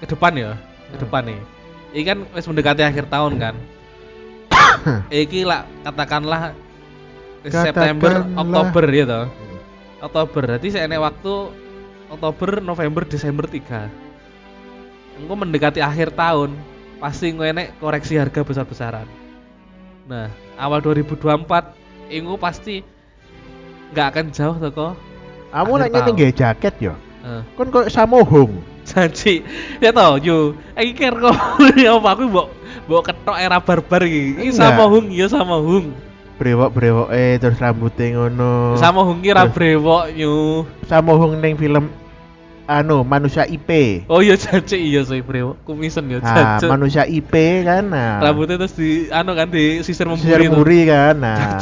ke depan ya, ke Hmm. depan nih. Ini kan wis mendekati akhir tahun kan. Iki lah katakanlah September, Katakanlah. Oktober ya toh. Oktober. Berarti saya enek waktu Oktober, November, Desember 3. Engko mendekati akhir tahun, pasti enek koreksi harga besar-besaran. Nah, awal 2024 engko pasti nggak akan jauh tuh kok. Kamu tahun. nggih jaket yo. Eh, Kon kok samohong. Janji. Ya toh, yo. Iki kira kok apa aku mbok mbok ketok era barbar iki. Iki Enggak. sama hung ya sama hung. Brewok-brewok eh terus rambutnya ngono. Sama hung kira brewok yo. Samohong ning film anu manusia IP. Oh iya janji iya sih brewok. Kumisen ya Nah, janji. manusia IP kan. Nah. Rambutnya terus di anu kan di sisir memburi Sisir muri kan. Nah.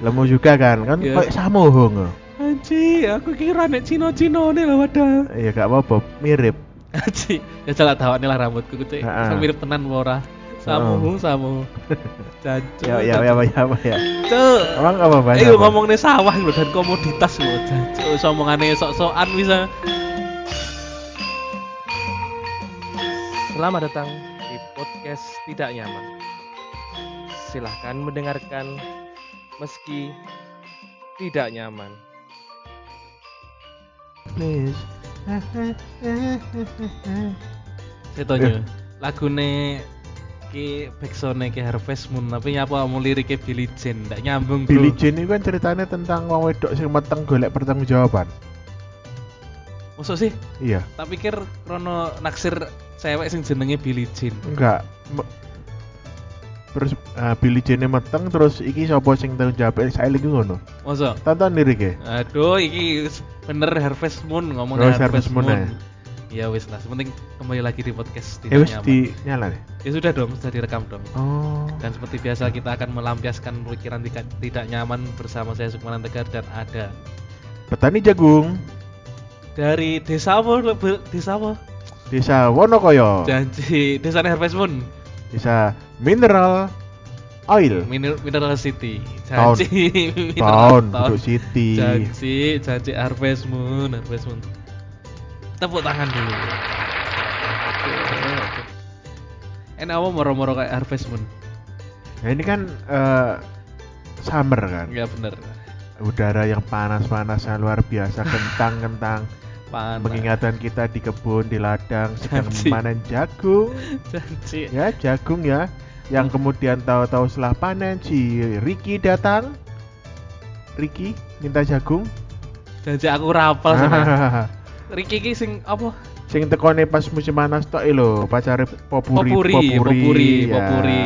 Lemu juga kan. Kan Iya. kayak samohong. Anji, aku kira nek Cino-Cino nih lah wadah. Iya gak apa-apa, mirip. Anji, ya salah tahu nih lah rambutku. Ha-ha. Sang mirip tenan ora. Samu, Oh. samu. Jancuk. Ya ya ya ya apa ya. Cuk. Emang apa bahasa? Eh ngomong nih sawah lho dan komoditas lho. Jancuk wis omongane sok-sokan bisa. Selamat datang di podcast Tidak Nyaman. Silahkan mendengarkan meski tidak nyaman. Please. Saya tanya, lagune ki backsound ki Harvest Moon tapi nyapa mau liriknya Billie Jean ndak nyambung bro. Billie Jean itu kan ceritanya tentang wong wedok sing meteng golek pertanggungjawaban. Maksud sih? Iya, Tak pikir krono naksir cewek sing jenenge Billie Jean. enggak. Me- terus ah, Billie Jean meteng terus iki sapa sing tanggung jawab saya lagi ngono. Masa? Tonton liriknya. Aduh, iki bener Harvest Moon ngomong Oh, Harvest, Harvest Moon, Moon. ya. Ya wis lah, sepenting kembali lagi di podcast Eh tidak wis nyaman. di nyala nih. Ya sudah dong, sudah direkam dong. Oh. Dan seperti biasa kita akan melampiaskan pikiran tidak, tidak nyaman bersama saya Sukmanan Tegar dan ada Petani jagung dari desa apa? Desa apa? Desa Wonokoyo. Janji desa Harvest Moon. Desa Mineral Oil. Mineral, Mineral City. Tahun. Tahun. Buduk City. Janji, janji Harvest Moon, Harvest Moon. Tepuk tangan dulu. Enak apa moro-moro kayak Harvest Moon? Nah ini kan eh, summer kan. Ya bener. Udara yang panas-panas yang luar biasa kentang-kentang. Panas. Mengingatkan kita di kebun, di ladang sedang memanen jagung. Janji. Ya, jagung ya. Yang kemudian tahu-tahu setelah panen si Ricky datang. Ricky minta jagung. Janji aku rapal sama. Riki ki sing apa? Sing tekone pas musim panas tok lho, pacare popuri Popuri, popuri, ya. popuri.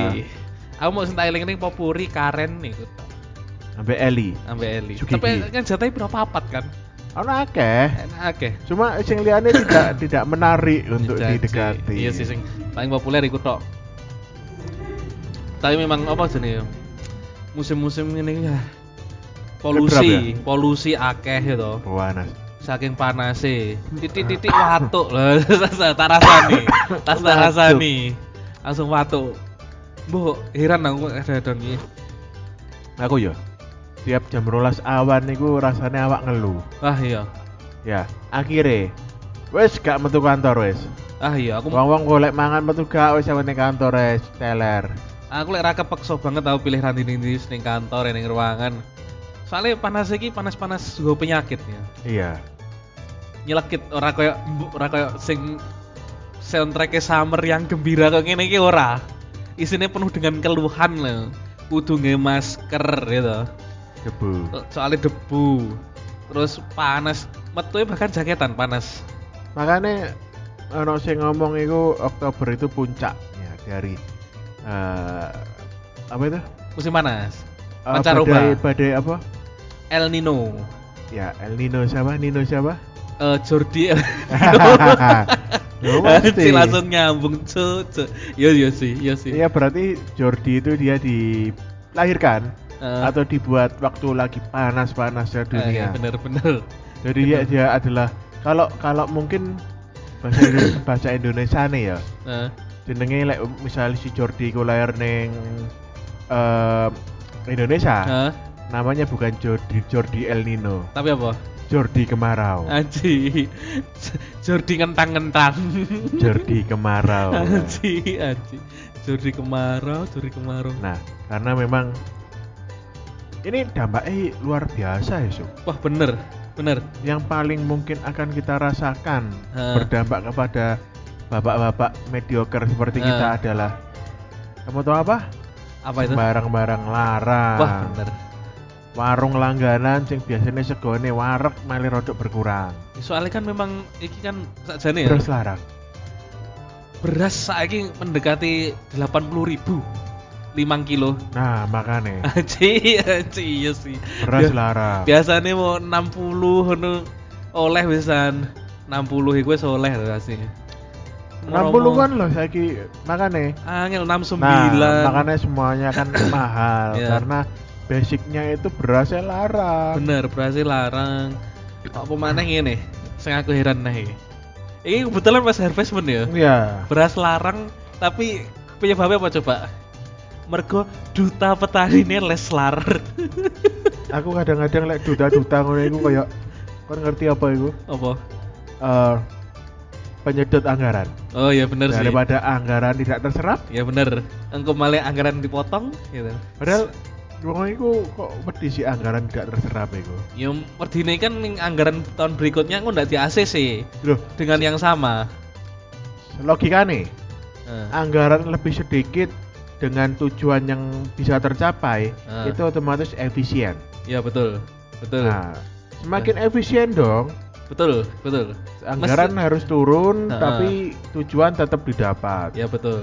Aku mau sentai ning popuri karen nih ikut Sampai Eli. ambek Eli. Sugiki. Tapi kan jatahnya berapa papat kan? Ono akeh. Enak akeh. Cuma sing liyane tidak tidak menarik untuk didekati. Iya sih sing paling populer ikut tok. Tapi memang apa jenis musim-musim ini ya polusi, polusi akeh ya toh. Panas. Saking panase, titik-titik watuk loh, tak rasani, tas tak rasani, langsung watuk. Bu, heran aku ada iki. Aku ya. Tiap jam rolas awan niku rasanya awak ngeluh. Ah iya, Ya, akhirnya wes gak metu kantor wes. ah iya, aku Wong-wong golek mangan metu gak wes ning kantor wes teler. Aku lek ra kepeksa banget tau pilih ranti ning ning kantor ning ruangan. Soalnya panas iki panas-panas gue penyakit ya. Iya. Nyelekit ora koyo ora koyo sing soundtrack summer yang gembira kok ngene iki ora. Isinya penuh dengan keluhan loh. Kudu nge masker gitu. Debu. Soalnya debu. Terus panas, metunya bahkan jaketan panas. Makanya ono sing ngomong itu Oktober itu puncaknya dari eh apa itu? Musim panas. Pancaroba. badai, badai apa? El Nino. Ya, El Nino siapa? Nino siapa? Eh Jordi El Loh, pasti. Langsung nyambung cu, cu. Iya iya sih, iya sih. Iya berarti Jordi itu dia dilahirkan Eh, atau dibuat waktu lagi panas-panasnya eh, dunia. bener-bener. Jadi dia dia adalah kalau kalau mungkin bahasa Indo- bahasa Indonesia nih ya. Eh, Jenenge lek misalnya si Jordi ku lahir ning eh, Indonesia, eh, namanya bukan Jordi Jordi El Nino. tapi apa? Jordi Kemarau. Aji. Jordi ngentang-ngentang. Jordi Kemarau. Aji, aji. Jordi kemarau, Jordi kemarau. Nah, karena memang ini dampaknya luar biasa ya, Sob. Wah, bener. Bener. Yang paling mungkin akan kita rasakan Ha. berdampak kepada bapak-bapak mediocre seperti eh. kita adalah kamu tahu apa? Apa itu? Barang-barang larang. Wah, bener. Warung langganan yang biasanya segone warek mali rodok berkurang. Ya, soalnya kan memang iki kan sakjane ya. Beras larang. Beras saiki mendekati 80 ribu 5 kilo. Nah, makanya. Aji, aji iya sih. Beras Bias larang. Biasanya mau 60 ngono oleh wisan. 60 iku wis oleh rasane. 60 kan loh saya ki makane. Angel 69 nah, makane semuanya kan mahal yeah. karena basicnya itu berasnya larang. Bener berasnya larang. Kok pemanah ini Saya aku heran nih ini kebetulan pas harvestment ya. Iya. Beras larang tapi penyebabnya apa coba? Mergo duta petani ini leslar aku kadang-kadang lek like duta-duta ngono iku kayak kan ngerti apa itu? apa? Uh, penyedot anggaran. oh ya bener sih Daripada anggaran tidak terserap, Ya bener, engkau malah anggaran dipotong gitu. padahal wong iku kok wedi sih anggaran tidak terserap iku. Ya merdine kan ning anggaran tahun berikutnya engkau ndak di ACC Loh, dengan yang sama. logikane Eh, anggaran lebih sedikit dengan tujuan yang bisa tercapai Ah. itu otomatis efisien. ya betul, betul, Nah, semakin efisien dong, betul, betul. anggaran Mesti- harus turun Ah. tapi tujuan tetap didapat. Ya betul.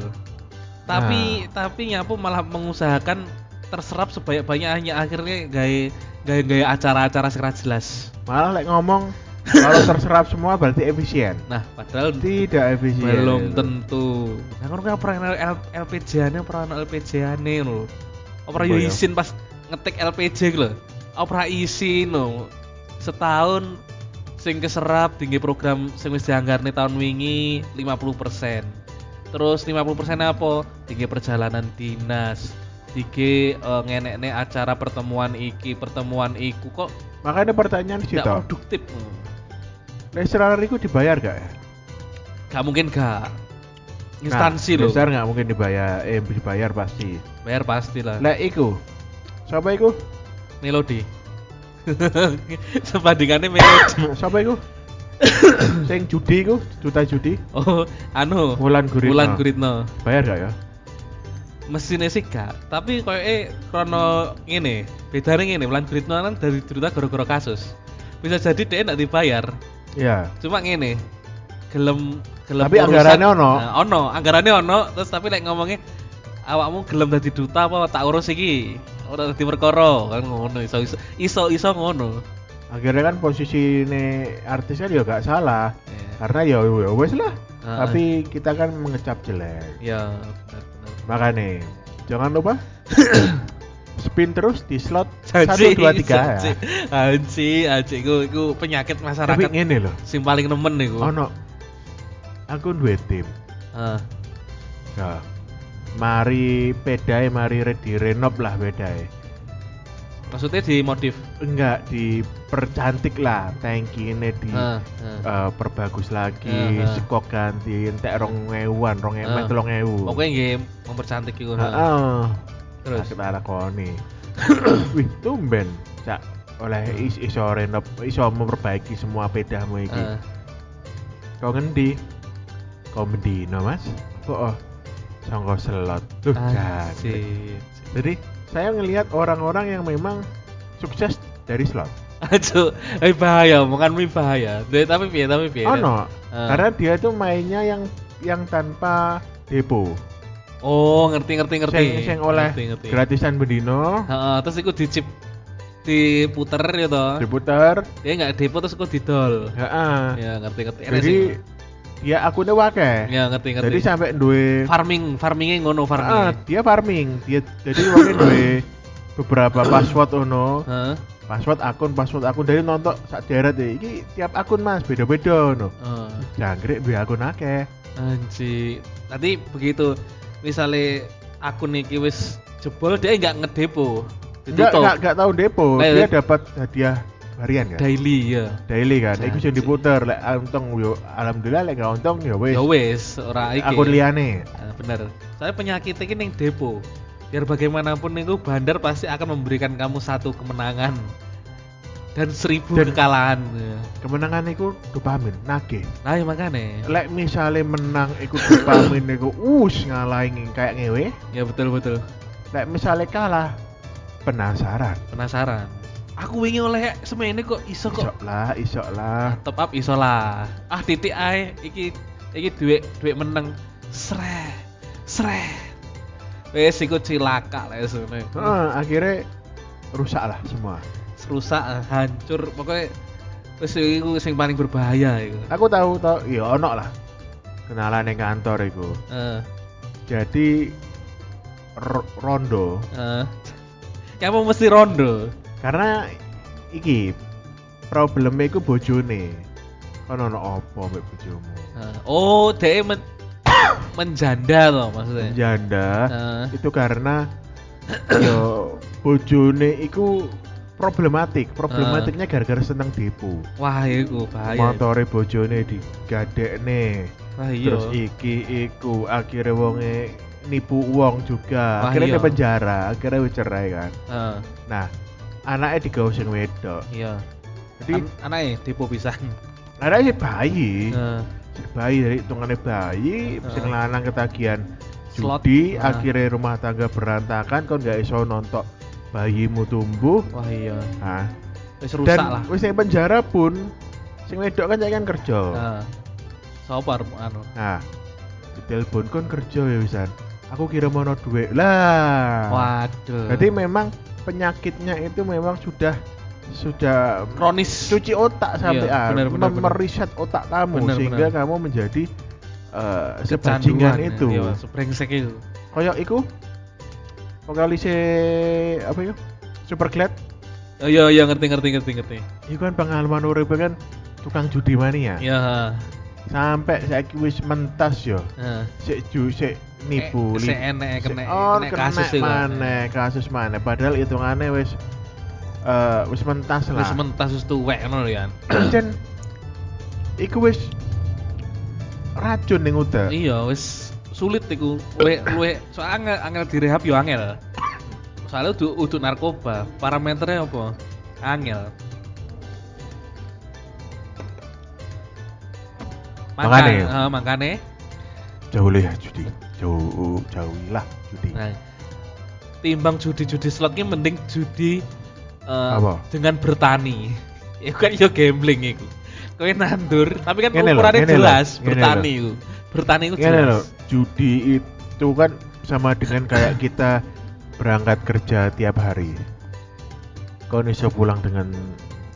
Tapi tapi nyapu malah mengusahakan terserap sebanyak-banyaknya akhirnya gaya gaya gaya acara-acara secara jelas. Malah lek ngomong kalau terserap semua berarti efisien. Nah, padahal Tidak efisien. belum tentu. Nah, kan kayak pernah LPJ ane pernah LPJ ane lho. Apa Apa yo izin pas ngetik LPJ lho. Apa izin lho. Setahun sing keserap tinggi program sing wis dianggarne tahun wingi 50%. Terus 50% apa? Tinggi perjalanan dinas. Tinggi eh, ngenekne acara pertemuan iki, pertemuan iku kok Makanya pertanyaan sih tidak toh. produktif. Restoran itu dibayar gak ya? Gak mungkin gak. Instansi nah, loh. Besar nggak mungkin dibayar, eh dibayar pasti. Bayar pasti lah. Lek iku, siapa iku? Melodi. Sebandingannya melodi. siapa iku? Sing judi iku, juta judi. Oh, anu. Wulan Guritno. Wulan Guritno. Bayar gak ya? Mesinnya sih gak, tapi koyo eh krono ngene, bedanya ngene, Wulan Guritno kan dari cerita gara-gara kasus. Bisa jadi dia nggak dibayar. Iya. Cuma ngene, gelem gelem Tapi urusan- anggarannya ono. Nah, ono, anggarannya ono, terus tapi lek ngomongnya awakmu gelem dadi duta apa tak urus iki? Ora dadi perkara, kan ngono iso iso iso, iso ngono. Akhirnya kan posisi ini artis kan ya gak salah. Ya. Karena ya ya wes lah. Ah, Tapi kita kan mengecap jelek. Ya, benar-benar. Makanya jangan lupa spin terus di slot 1 2 3 ya. Anji, anji, iku, iku penyakit Tapi masyarakat ngene loh. sing paling nemen niku. Ono aku duwe tim. Ah, Ya. Mari pedae mari re- direnov lah pedae. maksudnya di modif. Enggak dipercantik lah tangki ini di Ah, ah. eh, perbagus lagi, Ah, ah. sekok ganti entek rong ewuan, rong ewu, Ah. telung ewu. Pokoknya nggih mempercantik iku. ha. Heeh. Terus kita lakoni. Wih, tumben, Cak. Oleh is iso renov, iso memperbaiki semua pedahmu iki. Ah, Kau ngendi? Kau mendino, Mas? Kok oh, sangko selot. Duh, jangan. anjir. Jadi, saya ngelihat orang-orang yang memang sukses dari slot. Aduh, eh bahaya, bukan mi bahaya. Tapi tapi piye, tapi piye. Ono, Ah. karena dia tuh mainnya yang yang tanpa depo. Oh, ngerti ngerti ngerti. Sing, sing oleh ngerti, ngerti. gratisan bedino, Heeh, terus iku dicip diputer ya toh. diputar. Dia nggak depo terus iku didol. Heeh. Ya, ngerti ngerti. Jadi. Dia akunnya wakeh. ya ngerti ngerti. Jadi sampai duwe farming, farmingnya ngono Ah, farming. dia farming. Dia jadi mungkin duwe beberapa password ono. Heeh. Password akun, password akun dari nonton sak deret ya. Iki tiap akun Mas beda-beda no. Heeh. Jangkrik duwe akun akeh. Anji. Nanti begitu misalnya akun iki wis jebol dia nggak ngedepo. Enggak enggak enggak tahu depo. Nah, Dia itu- dapat hadiah harian kan? Daily ya. Daily kan? Iku sing diputer lek untung yo alhamdulillah lek gak untung ya wis. Ya wis ora iki. Akun liyane. Nah, bener. Saya penyakit ini ning depo. Biar bagaimanapun itu bandar pasti akan memberikan kamu satu kemenangan. Dan seribu Dan- kekalahan ya. kemenangan iku dopamin nagih. Nah ya makanya lek misale menang iku dopamin iku us ngalahin kayak ngewe. Ya betul betul. Lek misale kalah penasaran. Penasaran aku wingi oleh semene kok iso kok. Isok lah isok lah. Top up iso lah. Ah titik ae iki iki duit duit menang sre sre. Wes iku cilaka lah sebenarnya Heeh, akhirnya rusak lah semua. Rusak hancur. Pokoknya wes iku sing paling berbahaya iku. Aku tahu tahu ya ono lah kenalan yang kantor iku. Eh, jadi ro- rondo. Eh. kamu mesti rondo karena iki problemnya iku bojone. Kan ono apa mbek bojomu? Oh dia men menjanda loh maksudnya? Janda Eh, itu karena yo bojone iku problematik. Problematiknya gara-gara seneng depo. Wah iku bahaya. Motore bojone digadekne. Wah iya. Terus iki iku akhirnya wonge nipu uang juga. Wah, akhirnya iya. di penjara akhirnya cerai kan. Eh, nah anaknya sing wedok. Iya. Jadi An anaknya depo pisan? Anaknya si bayi. Si bayi dari hitungannya bayi sing Heeh. lanang ketagihan Slot. judi Heeh. akhirnya rumah tangga berantakan kon gak iso nonton bayimu tumbuh. Wah iya. Nah wis rusak dan lah. wis penjara pun sing wedok kan kan kerja. Sapa arep anu? nah ditelepon kon kerja ya wisan? Aku kira mau duit. Lah. Waduh. Jadi memang penyakitnya itu memang sudah sudah kronis. cuci otak sampai Iya, benar, benar, mem- benar. meriset otak kamu Benar, sehingga benar. kamu menjadi eh Kecanduan sebajingan ya, itu. Iya, sebrengsek itu. Kayak iku vokalis apa ya? Superglad. Oh, iya iya ngerti ngerti ngerti ngerti. Iku kan pengalaman urip kan tukang judi mania. Iya. Sampai saiki wis mentas yo. Heeh. Sik ju sik nipu. Enek, kena- oh, kena kena kasus maneh, kasus mana padahal hitungannya wis eh wis mentas lah. Wis mentas wis tuwek ngono lho. Jan iku wis racun ning utek. Iya, wis sulit iku. Luwe luwe soalnya angel, angel direhab yo angel. Soalnya udah udah narkoba, parameternya apa? Angel. Makane. Maka, eh, makane Jauh ya judi. Jauh jauhilah judi. Nah, timbang judi-judi slot ki mending judi eh, Apa? dengan bertani. Itu kan yo gambling iku. Kowe nandur, tapi kan Ngene lho, ukurannya lho, jelas ngene bertani iku. Bertani Ngene jelas. loh, judi itu kan sama dengan kayak kita berangkat kerja tiap hari. Kau bisa pulang dengan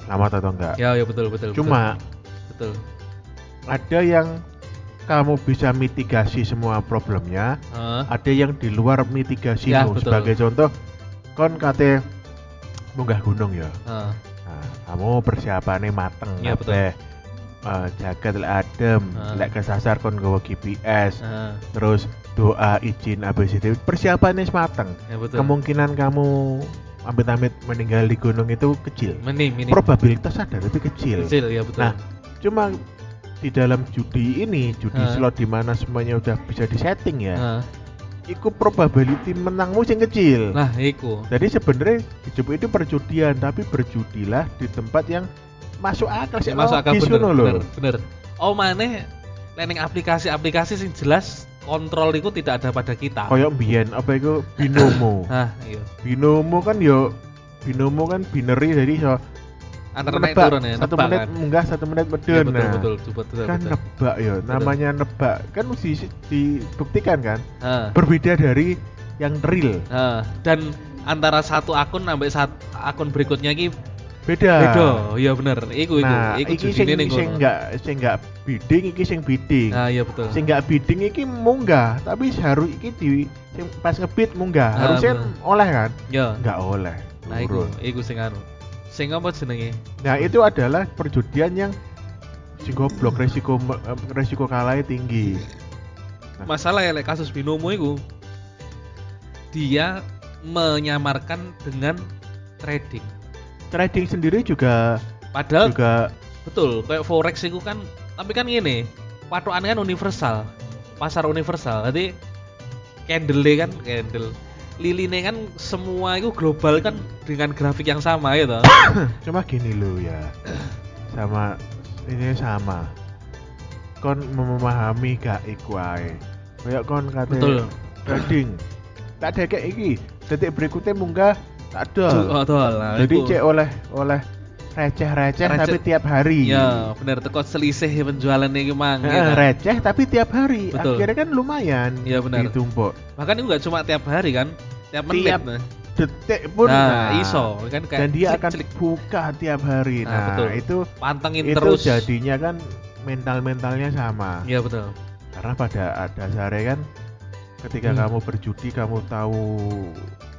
selamat atau enggak? Ya, ya betul betul. Cuma betul. betul. ada yang kamu bisa mitigasi semua problemnya, Heeh. ada yang di luar mitigasimu. Ya, betul. Sebagai contoh, kon kate munggah gunung ya. heeh. Nah, kamu persiapannya mateng Iya, betul. kabeh. Eh, jaket lek adem, Ah. lek kesasar kon gawa GPS, Heeh. terus doa izin ABCD, persiapannya mateng. Ya betul. Kemungkinan kamu amit-amit meninggal di gunung itu kecil. minim minim. Probabilitas ada tapi kecil. Kecil ya betul. Nah, Cuma di dalam judi ini, judi slot di mana semuanya udah bisa disetting ya, Heeh. iku probability menangmu sing kecil. Nah, iku. Jadi sebenarnya hidup itu perjudian, tapi berjudilah di tempat yang masuk akal sih masuk akal bener, bener, bener. Oh maneh lening aplikasi-aplikasi sing jelas kontrol itu tidak ada pada kita. Kayak mbiyen apa itu binomo. Nah, iya. binomo kan yo binomo kan binary jadi so Antara naik turun ya, satu nebak menit kan. munggah satu menit Iya, medun betul, nah. betul, betul, betul, kan betul. nebak ya namanya nebak kan mesti dibuktikan kan Nah, berbeda dari yang real nah. dan antara satu akun sampai satu akun berikutnya ki beda beda. Iya bener. Iku iku. nah iku iki sing ning sing enggak sing enggak bidding iki sing bidding Nah, iya betul. sing enggak bidding iki munggah tapi harus iki di sing pas ngebid munggah Ah, harusnya bener. oleh kan Ya. enggak oleh Nah, iku, iku sing anu. Sing apa jenenge? Nah itu adalah perjudian yang sing goblok resiko resiko kalahnya tinggi. Nah. Masalah ya kasus binomo iku dia menyamarkan dengan trading. trading sendiri juga Padahal juga betul kayak forex itu kan tapi kan gini patokannya kan universal pasar universal jadi candle kan candle liline kan semua itu global kan dengan grafik yang sama gitu. Cuma gini loh ya. Sama ini sama. Kon memahami gak iku ae? Kayak kon kate Betul. trading. Tak ada kayak iki. Detik berikutnya munggah tak ada. Oh, nah, jadi cek oleh oleh receh-receh Receh. tapi tiap hari. Ya bener teko selisih penjualan ini mang gitu. receh tapi tiap hari. Betul. akhirnya kan lumayan Iya, benar. ditumpuk. Bahkan itu nggak cuma tiap hari kan tiap menit Tiap nah. detik pun nah, iso kan kayak dan dia celik, akan celik. buka tiap hari Nah, nah, betul. itu pantengin itu terus jadinya kan mental mentalnya sama iya betul karena pada dasarnya kan ketika Hmm. kamu berjudi kamu tahu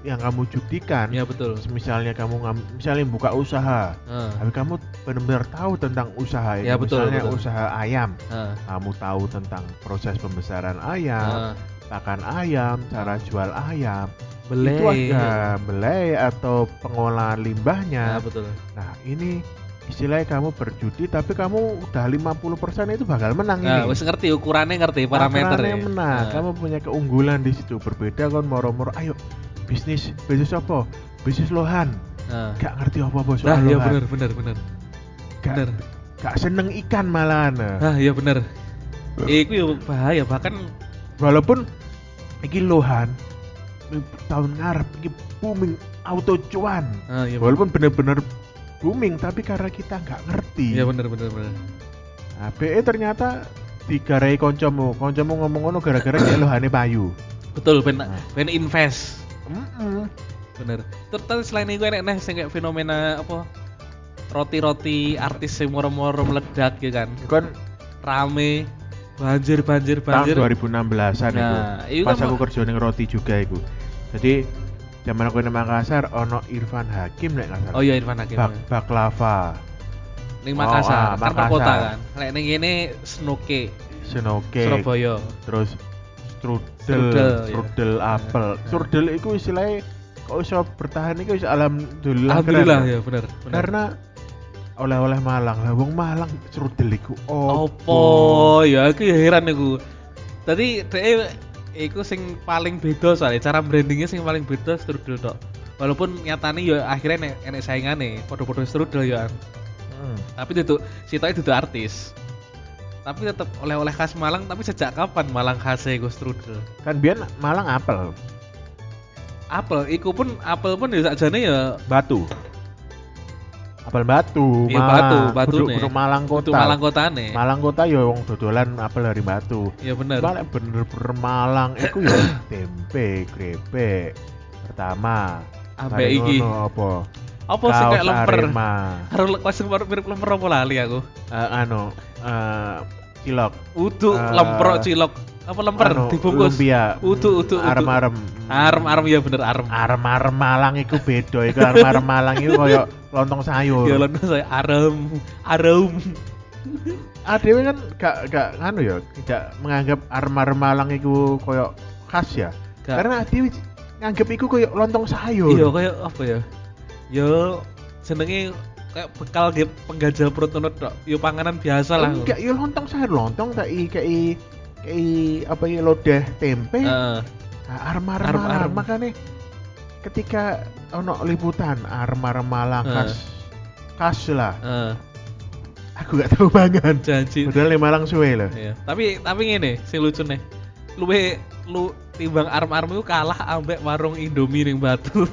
yang kamu judikan iya betul misalnya kamu misalnya buka usaha Heeh. tapi kamu benar-benar tahu tentang usaha itu Ya, betul, misalnya betul. usaha ayam Heeh. kamu tahu tentang proses pembesaran ayam Heeh. pakan ayam cara jual ayam belai itu ada belai atau pengolahan limbahnya. Nah, betul. Nah ini istilahnya kamu berjudi tapi kamu udah 50% itu bakal menang nah ini. wis ngerti ukurannya ngerti parameter Takarannya ya. menang. Nah. kamu punya keunggulan di situ. Berbeda kan moro-moro ayo bisnis bisnis apa? Bisnis lohan. Nah. gak ngerti apa-apa Nah, soal iya lohan. bener bener bener. Gak, bener. gak seneng ikan malahan. Nah, iya bener. Eh, Iku yo bahaya bahkan walaupun iki lohan tahun ngarep iki booming auto cuan ah, iya walaupun bener-bener booming tapi karena kita nggak ngerti Iya bener bener bener. nah, BE ternyata digarai koncomu koncomu ngomong ngono gara-gara dia lohane payu Betul ben Nah. ben invest. Mm-mm. Bener. Terus selain itu neh sing kayak fenomena apa? Roti-roti artis sing moro-moro meledak ya kan. Kan Rame banjir banjir tahun banjir. 2016an Nah, itu pas aku kerja ning roti juga itu jadi zaman aku di Makassar ono Irfan Hakim nek nggak salah Oh iya Irfan Hakim. Bak baklava Ning Oh, Makassar, ah, kan per Makassar. kota kan. Lek ning kene Snoke, senoke Surabaya. terus strudel Strudel, iya. strudel apel Nah. strudel itu istilahnya kok iso bertahan itu iso alhamdulillah, Alhamdulillah keren, ya bener. bener. karena oleh-oleh Malang lah wong Malang strudel iku Opo ya aku ya heran aku. Tadi dhek iku sing paling beda soalnya cara brandingnya sing paling beda strudel tok. Walaupun nyatane ya akhirnya enek, enek saingane podo-podo strudel ya. Hmm. Tapi itu sitoke dudu artis. Tapi tetap oleh-oleh khas Malang tapi sejak kapan Malang khasnya iku strudel? kan biar Malang apel Apel, iku pun apel pun ya sakjane ya batu apel batu Iya, batu, batu Kudu- nih. kudu Malang kota Kudu Malang kotane. Malang kota ya wong dodolan apel dari batu Iya bener. Malah bener-bener Malang iku ya tempe, krepek pertama. Ambek Mari iki. apa? Apa sing kayak lemper? Harus sing mirip lemper apa lali aku. Eh, anu eh, cilok. Udu Eh, lemper cilok. Apa lemper Anu, dibungkus? lumpia. Udu, udu, udu. Arem-arem. Arem-arem ya bener arem. Arem-arem Malang iku beda iku arem-arem Malang iku koyo lontong sayur. Ya lan saya arem, arem. Ah dhewe kan gak gak nganu ya, tidak menganggap arem-arem Malang iku koyo khas ya. Gak. Karena dhewe nganggep iku koyo lontong sayur. Iya kayak apa ya? Ya jenenge kayak bekal ge penggajal perut ngono tok. Ya panganan biasa lah. Enggak, ya lontong sayur lontong i kayak kayak apa ya lodeh tempe. Heeh. Nah, arem-arem Arem-arem. Malang makanya ketika ono liputan arem-arem Malang Eh. khas khas lah. Heeh. Aku gak tahu banget. Janji. Padahal di Malang suwe lah. Iya. Tapi tapi ngene, sing lucu nih. Luwe lu timbang arem-arem itu kalah ambek warung Indomie ning Batu.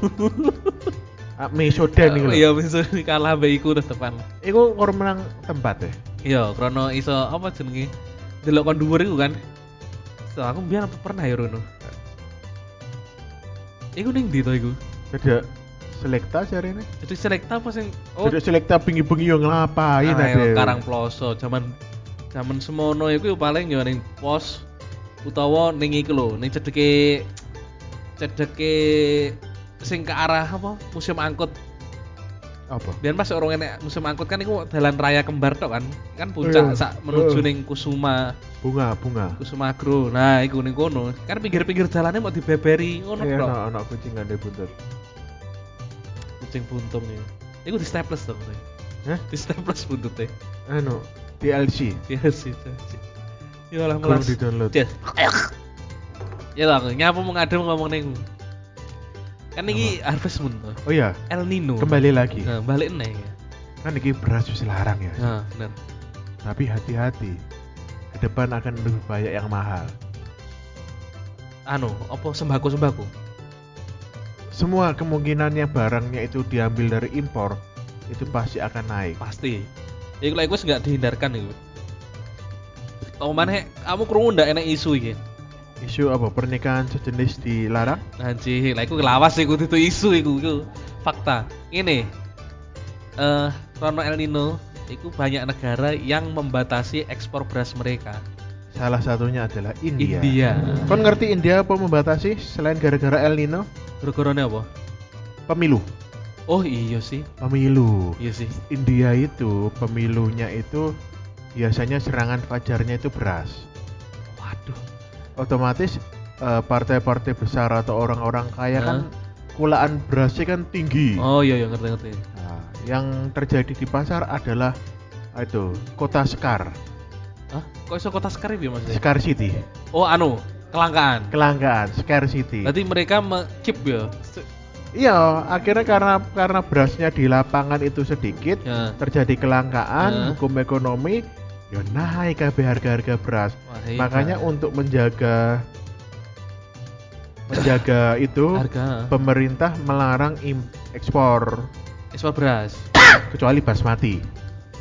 Ah, mie sodan iki lho. Iya, misalnya kalah ambek iku tetepan. Iku orang menang tempat ya. Iya, krono iso apa jenenge? Delok kon dhuwur iku kan. So, aku biar apa pernah ya Rono. Iku ning ndi to iku? Ada selekta jarene. Jadi selekta apa sing oh Ada selekta bengi-bengi yo nglapain ah, ada. iya, Karang Ploso, zaman zaman semono iku paling yo ning pos utawa ning iku lho, ning cedeke cedeke sing ke arah apa? Museum Angkut. Apa? Biar pas orang enek museum angkut kan iku jalan raya kembar tok kan. Kan puncak Iya. sak menuju Iya. ning Kusuma, Bunga, bunga. Kusuma Agro. Nah, iku ning kono. Kan pinggir-pinggir jalannya mau dibeberi ngono Iya, ono ono kucing ada buntut. Kucing buntung ya. Iku di staples dong. Teh. Hah? Di staples buntutnya. Anu, DLC. Iya sih. Ya lah Kurang melas. di download. Jas. Ya lah, nyapu mau ngadem ngomong neng. Kan ini Harvest Moon tuh. Oh iya, El Nino. kembali lagi. Nah, balik neng. Kan ini beras wis larang ya. Nah, bener. Tapi hati-hati. Ke depan akan lebih banyak yang mahal. Anu, apa sembako sembako? Semua kemungkinan yang barangnya itu diambil dari impor itu pasti akan naik. Pasti. Ya iku wis nggak dihindarkan itu. Tau mana kamu kerungu ndak enak isu iki? Isu apa pernikahan sejenis dilarang? Anjir, lah iku lawas iku itu isu iku, iku fakta. Ini eh Rono El Nino itu banyak negara yang membatasi ekspor beras mereka. Salah satunya adalah India. India. Kon ngerti India apa membatasi selain gara-gara El Nino? Gara-garanya apa? Pemilu. Oh iya sih. Pemilu. Iya sih. India itu pemilunya itu biasanya serangan fajarnya itu beras. Otomatis eh, partai-partai besar atau orang-orang kaya kan kulaan berasnya kan tinggi. Oh iya iya ngerti ngerti. Nah, yang terjadi di pasar adalah ah, itu kota Sekar, Hah? Kok iso kota Skarib ya maksudnya? Sekar City, Oh anu, kelangkaan. kelangkaan Sekar City. Berarti mereka me-chip ya. Iya, akhirnya karena karena berasnya di lapangan itu sedikit, Ya. terjadi Ya. kelangkaan, hukum ekonomi, ya naik kabeh harga-harga beras. Wah, iya. Makanya untuk menjaga menjaga itu harga pemerintah melarang im ekspor ekspor beras. kecuali basmati.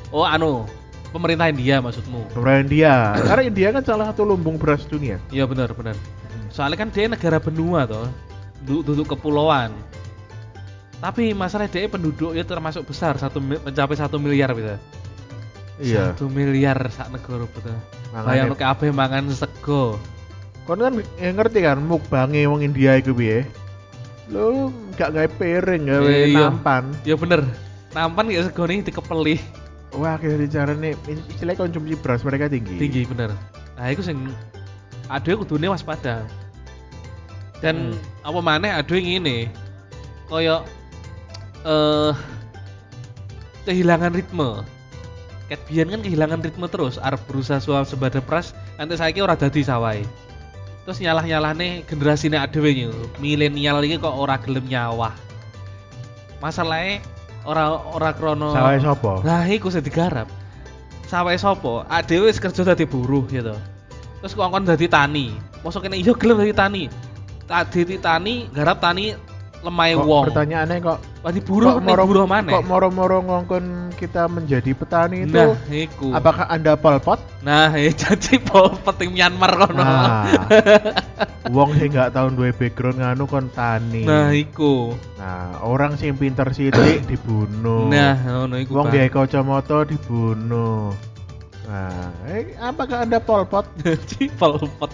Oh anu, pemerintah India maksudmu? Kemudian India, karena India kan salah satu lumbung beras dunia. Iya benar benar. Soalnya kan dia negara benua toh, du- duduk kepulauan. Tapi masalah dia penduduk ya termasuk besar, satu mencapai satu miliar bisa. Iya. Satu miliar sak negara betul. Bayang kabeh mangan sego. Kon kan ya ngerti kan mukbange wong India iku piye? Lu gak gawe piring, gawe Eh, iya. nampan. Ya bener. Nampan ya sego nih dikepeli. Wah, akhirnya cara nih istilahnya konsumsi beras mereka tinggi. Tinggi bener. Nah, itu sing aduh kudune waspada. Dan Hmm. apa maneh aduh yang ini koyo eh kehilangan ritme. Ket biyen kan kehilangan ritme terus, arep berusaha soal sebada pras, nanti saiki ora dadi sawai. Terus nyalah-nyalahne generasine adewe nyu. Milenial iki kok ora gelem nyawah. Masalahnya ora ora krono Sawahe sapa? Nah, iku sing digarap. Sawahe sapa? Adewe wis kerja dadi buruh gitu. Terus kok kon dadi tani. Mosok kene iya gelem dadi tani. Tadi tani, garap tani lemai Kok wong. Pertanyaannya kok Dadi buruh kok ning buruh maneh. Kok moro-moro ngongkon kita menjadi petani itu Nah, iku. apakah Anda Pol Pot? Nah, eh jadi pol penting Myanmar kono. Nah. Wong sing gak tau duwe background nganu kon tani. Nah, iku. Nah, orang sing pinter sithik dibunuh. Nah, ngono iku. Wong gawe kacamata dibunuh. Nah, eh, apakah Anda Pol Pot? Jadi polpot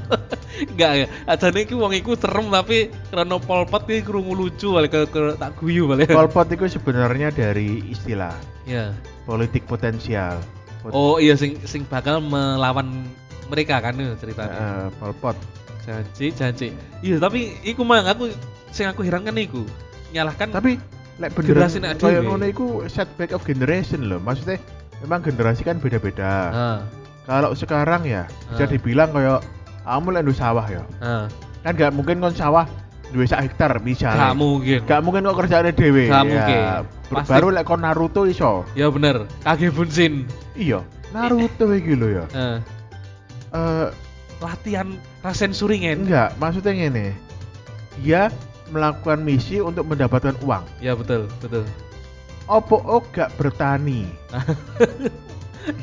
Enggak ya. Ajane iki wong iku serem tapi karena polpot iki krungu lucu balik ke, ke tak guyu balik. Pol Pot itu sebenarnya dari istilah Ya. politik potensial. Pot- Oh iya sing sing bakal melawan mereka kan itu ceritanya. eh, Pol Pot. Janji, janji. Iya, tapi iku mang aku sing aku heran kan iku. Nyalahkan Tapi lek beneran kayak ngono iku setback of generation loh. Maksudnya memang generasi kan beda-beda. Heeh. Kalau sekarang ya bisa Ah. dibilang kayak kamu lek ndu sawah ya. Heeh. Kan gak mungkin kon sawah duwe sak hektar bisa. Gak mungkin. Gak mungkin kok kerjaane dhewe. Gak Ya, mungkin. Pasti. Baru lek kon Naruto iso. Ya bener, kage bunsin. Iya, Naruto iki lho ya. Heeh. Eh Latihan rasen suringen. enggak, maksudnya ngene. Dia melakukan misi untuk mendapatkan uang. Ya betul, betul. Opo oh gak bertani?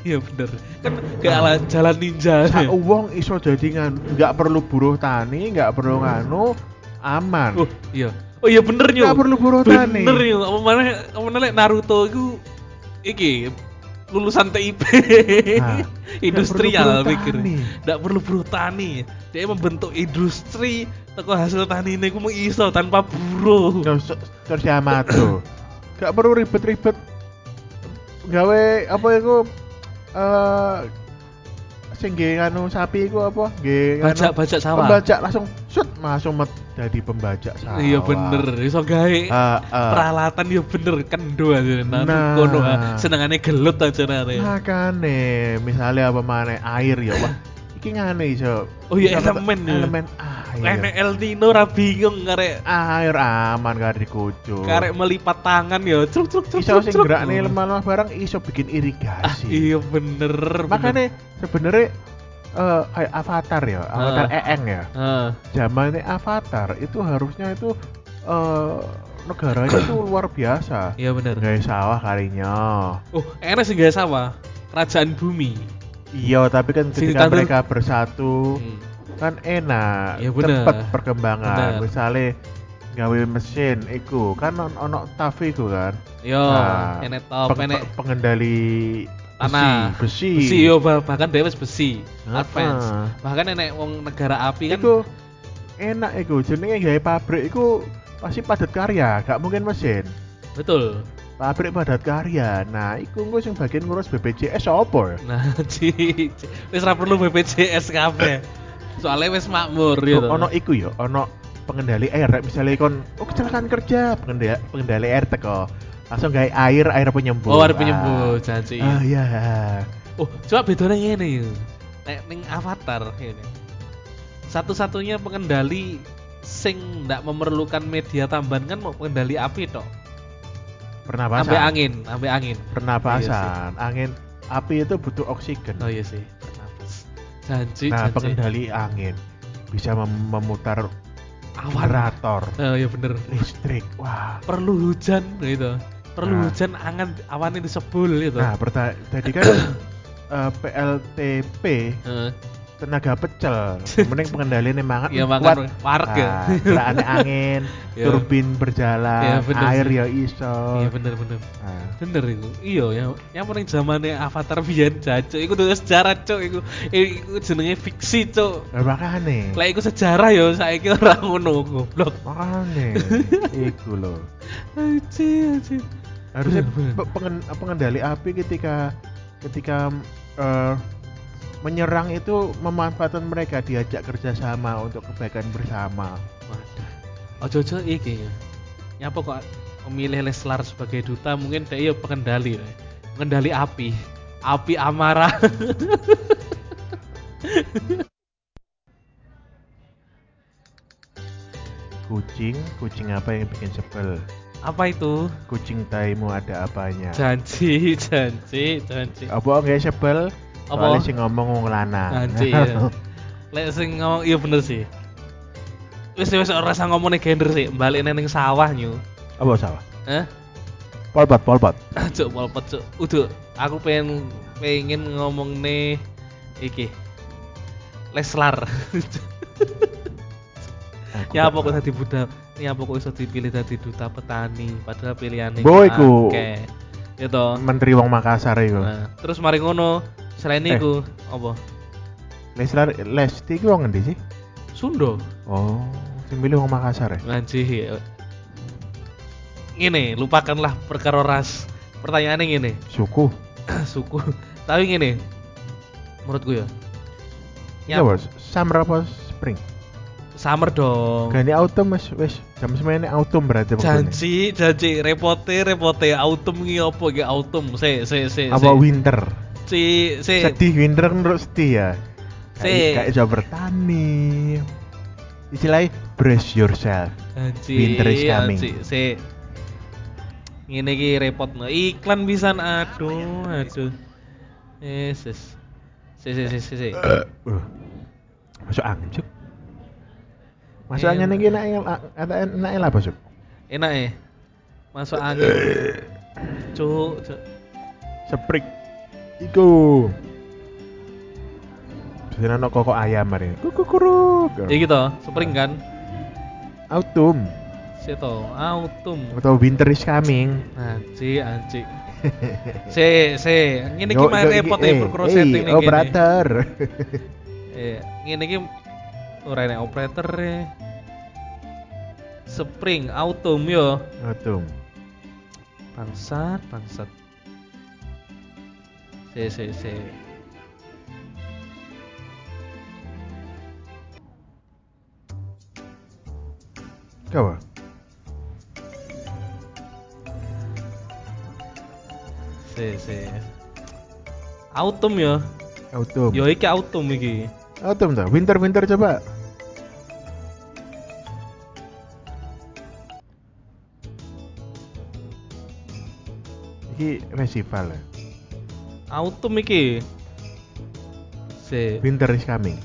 Iya bener. Kan ala jalan ninja. Sak uang iso jadi ngan, nggak perlu buruh tani, nggak perlu nganu, aman. Oh, iya. Oh iya bener nyu. Nggak perlu buruh tani. Bener nyu. Apa mana apa mana Naruto iku iki lulusan TIP. Nah, Industrial mikir. Nggak perlu buruh tani. Dia membentuk industri teko hasil tani ini ku iso tanpa buruh. Terus terus Yamato. Gak perlu ribet-ribet. Gawe apa itu eh sing anu sapi iku apa? Nggih anu, Bajak-bajak sawah. Pembajak langsung sut langsung met jadi pembajak sawah. Iya bener, iso gawe Ah, ah. peralatan ya bener kendo aja nah, Nah. kono senengane gelut aja nare. Makane, misalnya apa mana air ya, wah. Iki ngene iso. Oh iya, elemen ya. Elemen air. Enek El Nino ra bingung karek Air aman kan dikucuk. karek melipat tangan ya truk truk truk. iso sing gerakne lemah-lemah barang iso bikin Ah, irigasi. iya bener. Makanya sebenarnya eh, kayak avatar ya, avatar Ah. Eeng ya. Ah, Zamannya avatar itu harusnya itu eh, negaranya itu luar biasa. iya bener. Nggak sawah kalinya. Oh, enak sih gak sama. Kerajaan bumi. Iya, tapi kan ketika ditandur- mereka bersatu Hmm. kan enak, Iya, bener. cepet perkembangan. Bener. Misalnya gawe mesin iku kan on- ono taf iku kan. Yo, Nah, enek top, Peng- enek pengendali tanah. besi, Besi yo bah- bahkan dia wis besi. Advance. Bahkan enek wong negara api kan Iku enak iku jenenge gawe pabrik iku pasti padat karya, gak mungkin mesin. betul. Pabrik padat karya. Nah, iku engko sing bagian ngurus BPJS apa ya? Nah, ci, ci- wis ra perlu BPJS kabeh. Soalnya wis makmur gitu. Ono iku ya, ono pengendali air. Misalnya kon, oh kecelakaan kerja, pengendali, pengendali air teko. Langsung gawe air, air penyembuh. Oh, ada penyembuh janji. Ah, iya. Oh, coba bedanya ngene yo. Nek ning Avatar ini. Satu-satunya pengendali sing ndak memerlukan media tambahan kan mau pengendali api tok. Pernapasan. Ambil angin, ambil angin. Pernapasan. Angin api itu butuh oksigen. Oh iya sih, bernapas. Janji, nah, janji. pengendali angin bisa mem- memutar awan. generator Oh iya bener. listrik. Wah. Perlu hujan gitu. Perlu Nah. hujan angan awannya disebul gitu. Nah, tadi kan eh, PLTP Heeh. Tenaga pecel. Mending pengendalian mangan Iya kuat. makan wareg ya. Angin, Iya. turbin berjalan, Iya, bener air sih. ya iso. Iya bener bener. Nah, Bener itu. Iya yang yang paling zamannya Avatar biyen jancuk iku tuh sejarah cuk iku. Iku jenenge fiksi cuk. nah, makane. Lah iku sejarah ya saiki ora ngono goblok. Makane. Iku loh. Aji aji. Harusnya pengen- pengendali api ketika ketika eh, menyerang itu memanfaatkan mereka diajak kerjasama untuk kebaikan bersama. Waduh. Ojo-ojo iki. Nyapa kok memilih Leslar sebagai duta mungkin dia ya pengendali ya. Pengendali api. Api amarah. Kucing, kucing apa yang bikin sebel? Apa itu? Kucing taimu ada apanya? Janji, janji, janji. Apa nggak sebel? Apa? Soalnya sing ngomong wong lanang. Janji. ya. Lek sing ngomong iya bener sih. Wis wis ora usah ngomong nih gender sih, balik ning sawah nyu. Apa salah? Hah? Polpat, polpat. Cuk, polpot cuk. Udah, aku pengen pengen ngomong nih iki. Leslar. Aku ya apa kok tadi budak? Ya apa kok iso dipilih tadi duta petani padahal pilihannya Boy, ku. Ya toh. Menteri Wong Makassar itu. Nah, terus mari ngono, selain Eh. iku apa? Leslar, Lesti itu wong ngendi sih? Sundo. Oh, sing milih Wong Makassar ya? Ngaji. Ngene, lupakanlah perkara ras. Pertanyaannya ngene, Suku. suku. Tapi ngene. Menurutku ya. Ya, bos. Summer apa spring? Summer dong. Gani autumn wis wis jam semene autumn berarti pokoknya. Janji, janji, repote, repote, autumn iki apa iki autumn? Se, se, se. Apa winter? Si, si. Sedih winter menurut sedih ya. Si. Kayak bisa bertani. Istilahnya brace yourself. Janji, Winter is coming. janji, si. Ngene iki repot no. Iklan pisan aduh, aduh. Yesus. Si, si, si, si, si. Uh. Masuk angin, Cuk. Masuk Iya, angin Mbak. iki enak enak enak enak apa, Cuk? Enak ya? Masuk angin. Cuk, cuk. Spring. Iku. Biasanya ono koko ayam hari. Kukukuruk. Ya gitu, spring kan? Autumn Situ, autumn. atau winter is coming. Se, se, ngene iki Yo, main yo, iki- repot eh, ya perkara eh, setting kene. operator. Iya, ngene iki ora enek operator e. Spring, autumn yo. Autumn. Bangsat, bangsat. Sí, sí, sí. Acaba. Sí, sí. Autumn ya. Autumn. Yo iki autumn iki. Autumn ta. Winter winter coba. Iki festival ya. Autumn iki. Si. Winter is coming.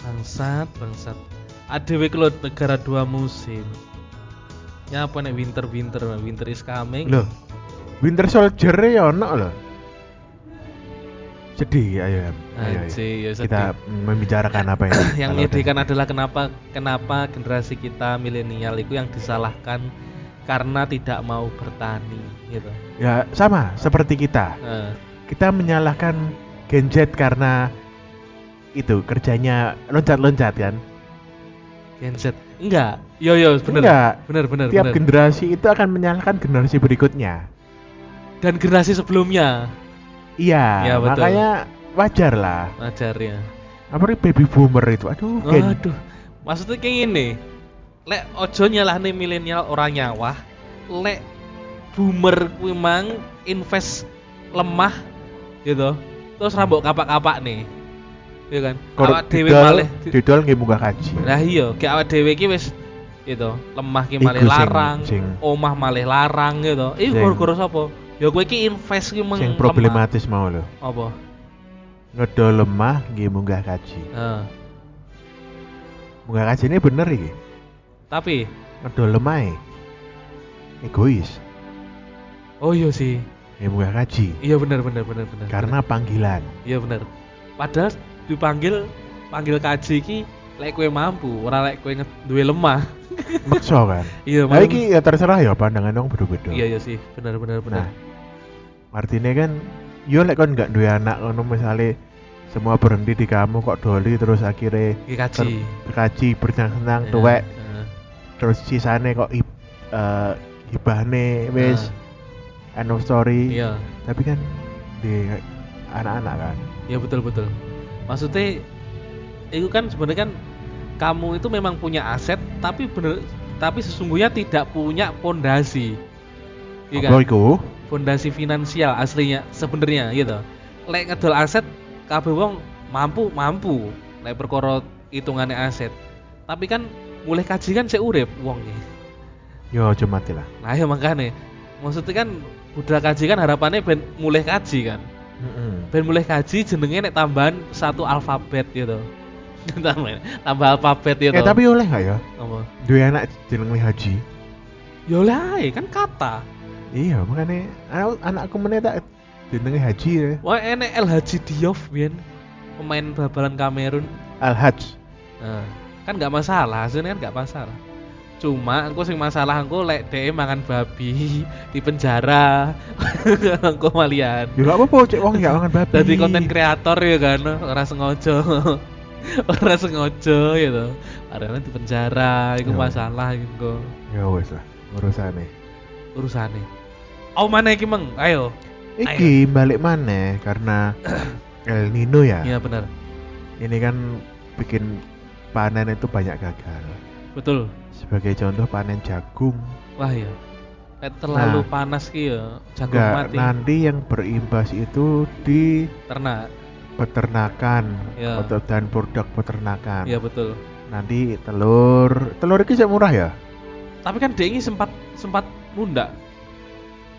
Bangsat, bangsat. ADW kalau negara dua musim. Ya apa nek winter winter winter is coming. Loh. Winter Soldier ya ono loh. Sedih ayo. Ayo, ayo. Ya. Kita membicarakan apa ini? yang menyedihkan adalah kenapa kenapa generasi kita milenial itu yang disalahkan karena tidak mau bertani gitu. Ya sama seperti kita. Nah, Kita menyalahkan Gen Z karena itu kerjanya loncat-loncat kan. Gen Z. Enggak. Yo yo bener. Enggak. Bener bener Tiap bener. generasi itu akan menyalahkan generasi berikutnya. Dan generasi sebelumnya Iya, Iya, betul. makanya wajar lah. ajarnya. Apalagi baby boomer itu. Aduh, Gen. Waduh. Maksudnya kayak gini. Lek ojo nyalahne milenial orang nyawah. Lek boomer kuwi mang invest lemah gitu. Terus rambut kapak-kapak nih. Iya kan? Awak dhewe malih didol nggih munggah kaji. Lah iya, kayak awak dhewe iki wis gitu, lemah ki malih larang, sing- omah malih larang gitu. Iku Sing- gara-gara sapa? Ya kowe iki invest ki meng Sing lemah. problematis mau lho. Apa? Ngedol lemah nggih munggah kaji. Heeh. Munggah kaji ini bener iki. Tapi Ngedol lemah e. Egois. oh iya sih. Nggih munggah kaji. Iya benar benar benar benar. Karena panggilan. bener. iya benar. Padahal dipanggil panggil kaji ki lek kowe mampu, ora lek nge- duwe lemah. Makso kan. Iya, Nah, iki ya terserah ya pandangan dong beda-beda. Iya iya sih, benar benar benar. Nah, artinya kan yo lek kon nggak duwe anak ngono misale semua berhenti di kamu kok doli terus akhirnya kaji. kaji bersenang-senang Iya, tuwek heeh. Terus sisane kok ib, eh, hibahne wis end of story Iya. tapi kan di anak-anak kan Ya betul betul. Maksudnya itu kan sebenarnya kan kamu itu memang punya aset tapi bener tapi sesungguhnya tidak punya pondasi. Iya kan? iku Pondasi finansial aslinya sebenarnya gitu. Lek ngedol aset kabeh wong mampu mampu lek perkara hitungannya aset. Tapi kan mulai kaji kan saya urip wong yo aja mati lah Nah ya makanya maksudnya kan budal kaji kan harapannya ben mulai kaji kan. Mm-mm. ben mulai kaji jenenge nek tambahan satu alfabet gitu tambah tambah alfabet gitu eh tapi oleh nggak ya? Apa? Duwe anak jenenge Haji. Ya oleh kan kata. Iya makanya anak anakku meneh tak jenenge Haji ya. Wah enek El Haji Diop biyen pemain bal-balan Kamerun. Al Haj. Nah, kan nggak masalah hasilnya kan nggak masalah. Cuma aku sing masalah aku lek dhek mangan babi di penjara. Aku malian. Ya gak apa-apa cek wong gak mangan babi. Jadi konten kreator ya kan ora sengaja. Ora sengaja gitu karena di penjara itu Ya. masalah gitu ya wes lah urusane. Urusannya oh mana iki meng ayo. Iki balik mana karena El Nino ya. iya benar Ini kan bikin panen itu banyak gagal. betul Sebagai contoh panen jagung. wah ya terlalu Nah. panas ki ya jagung Enggak, mati nanti yang berimbas itu di ternak peternakan Ya. dan produk peternakan. iya betul Nanti telur, telur ini saya murah ya. tapi kan dia ini sempat sempat munda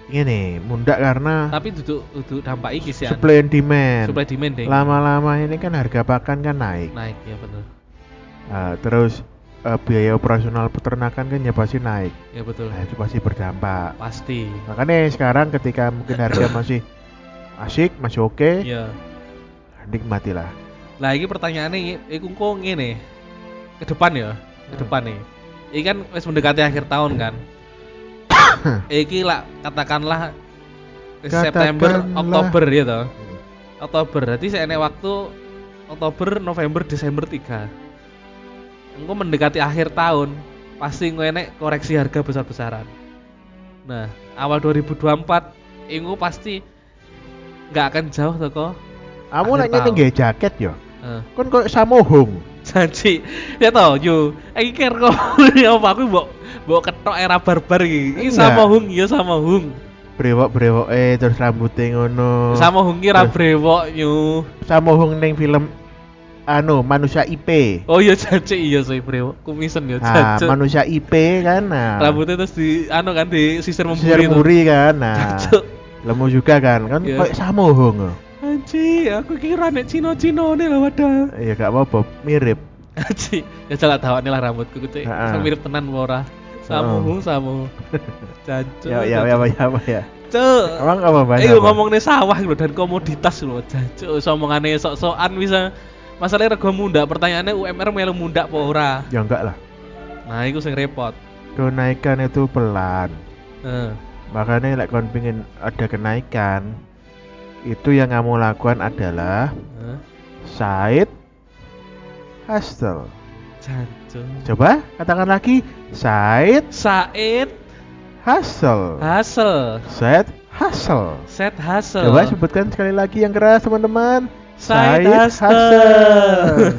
Ini mundak karena tapi duduk duduk dampak iki sih supply and demand. supply demand deh Lama-lama ini kan harga pakan kan naik. naik ya betul Nah, terus eh, biaya operasional peternakan kan ya pasti naik. ya betul Nah, itu pasti berdampak. pasti Makanya sekarang ketika mungkin harga masih asik, masih oke, ya nikmatilah. Lah iki pertanyaannya iku kok ngene. Ke depan ya, ke Hmm. depan nih. Iki kan wis mendekati akhir tahun kan. iki lah katakanlah September. Oktober ya toh. Oktober. Berarti saya enek waktu Oktober, November, Desember 3. Engko mendekati akhir tahun, pasti engko enek koreksi harga besar-besaran. Nah, awal 2024 engko pasti nggak akan jauh toh kok. Kamu nanya gak jaket yo. Eh. Kan kok samohong. janji. Ya toh, yo. Iki ker kok ya apa aku mbok mbok ketok era barbar iki. Iki Enggak. sama Hung ya sama Hung. Brewok-brewok eh terus rambutnya ngono. Sama Hung ki ra Terus- brewok yo. sama hung ning film anu manusia IP. Oh iya janji iya sih brewok. Kumisen ya Nah, janji. manusia IP kan. Nah. Rambutnya terus di anu kan di sisir memburi. Sisir muri kan. Nah. Jancuk. Lemu juga kan. Kan Iya. kayak sama hung. Anji, aku kira nek Cino-Cino nih lah wadah. Iya gak apa-apa, mirip. Anji, ya salah tahu nih lah rambutku gitu. Heeh. mirip tenan ora. Samu, Heeh. samu. Jancuk. Ya ya ya ya ya. Cuk. Emang apa banyak? Eh ngomong nih sawah lho dan komoditas lho jancuk. Wis omongane sok-sokan bisa masalahnya rego mundak pertanyaannya UMR melu mundak apa ora Ya enggak lah. nah itu sing repot Kenaikan itu pelan. Heeh. Makanya lek kon pingin ada kenaikan, itu yang kamu lakukan adalah Heeh. side hustle. jancuk Coba katakan lagi side Said hustle. Hassel Side hustle. Set Hassel Coba sebutkan sekali lagi yang keras teman-teman. Said Hassel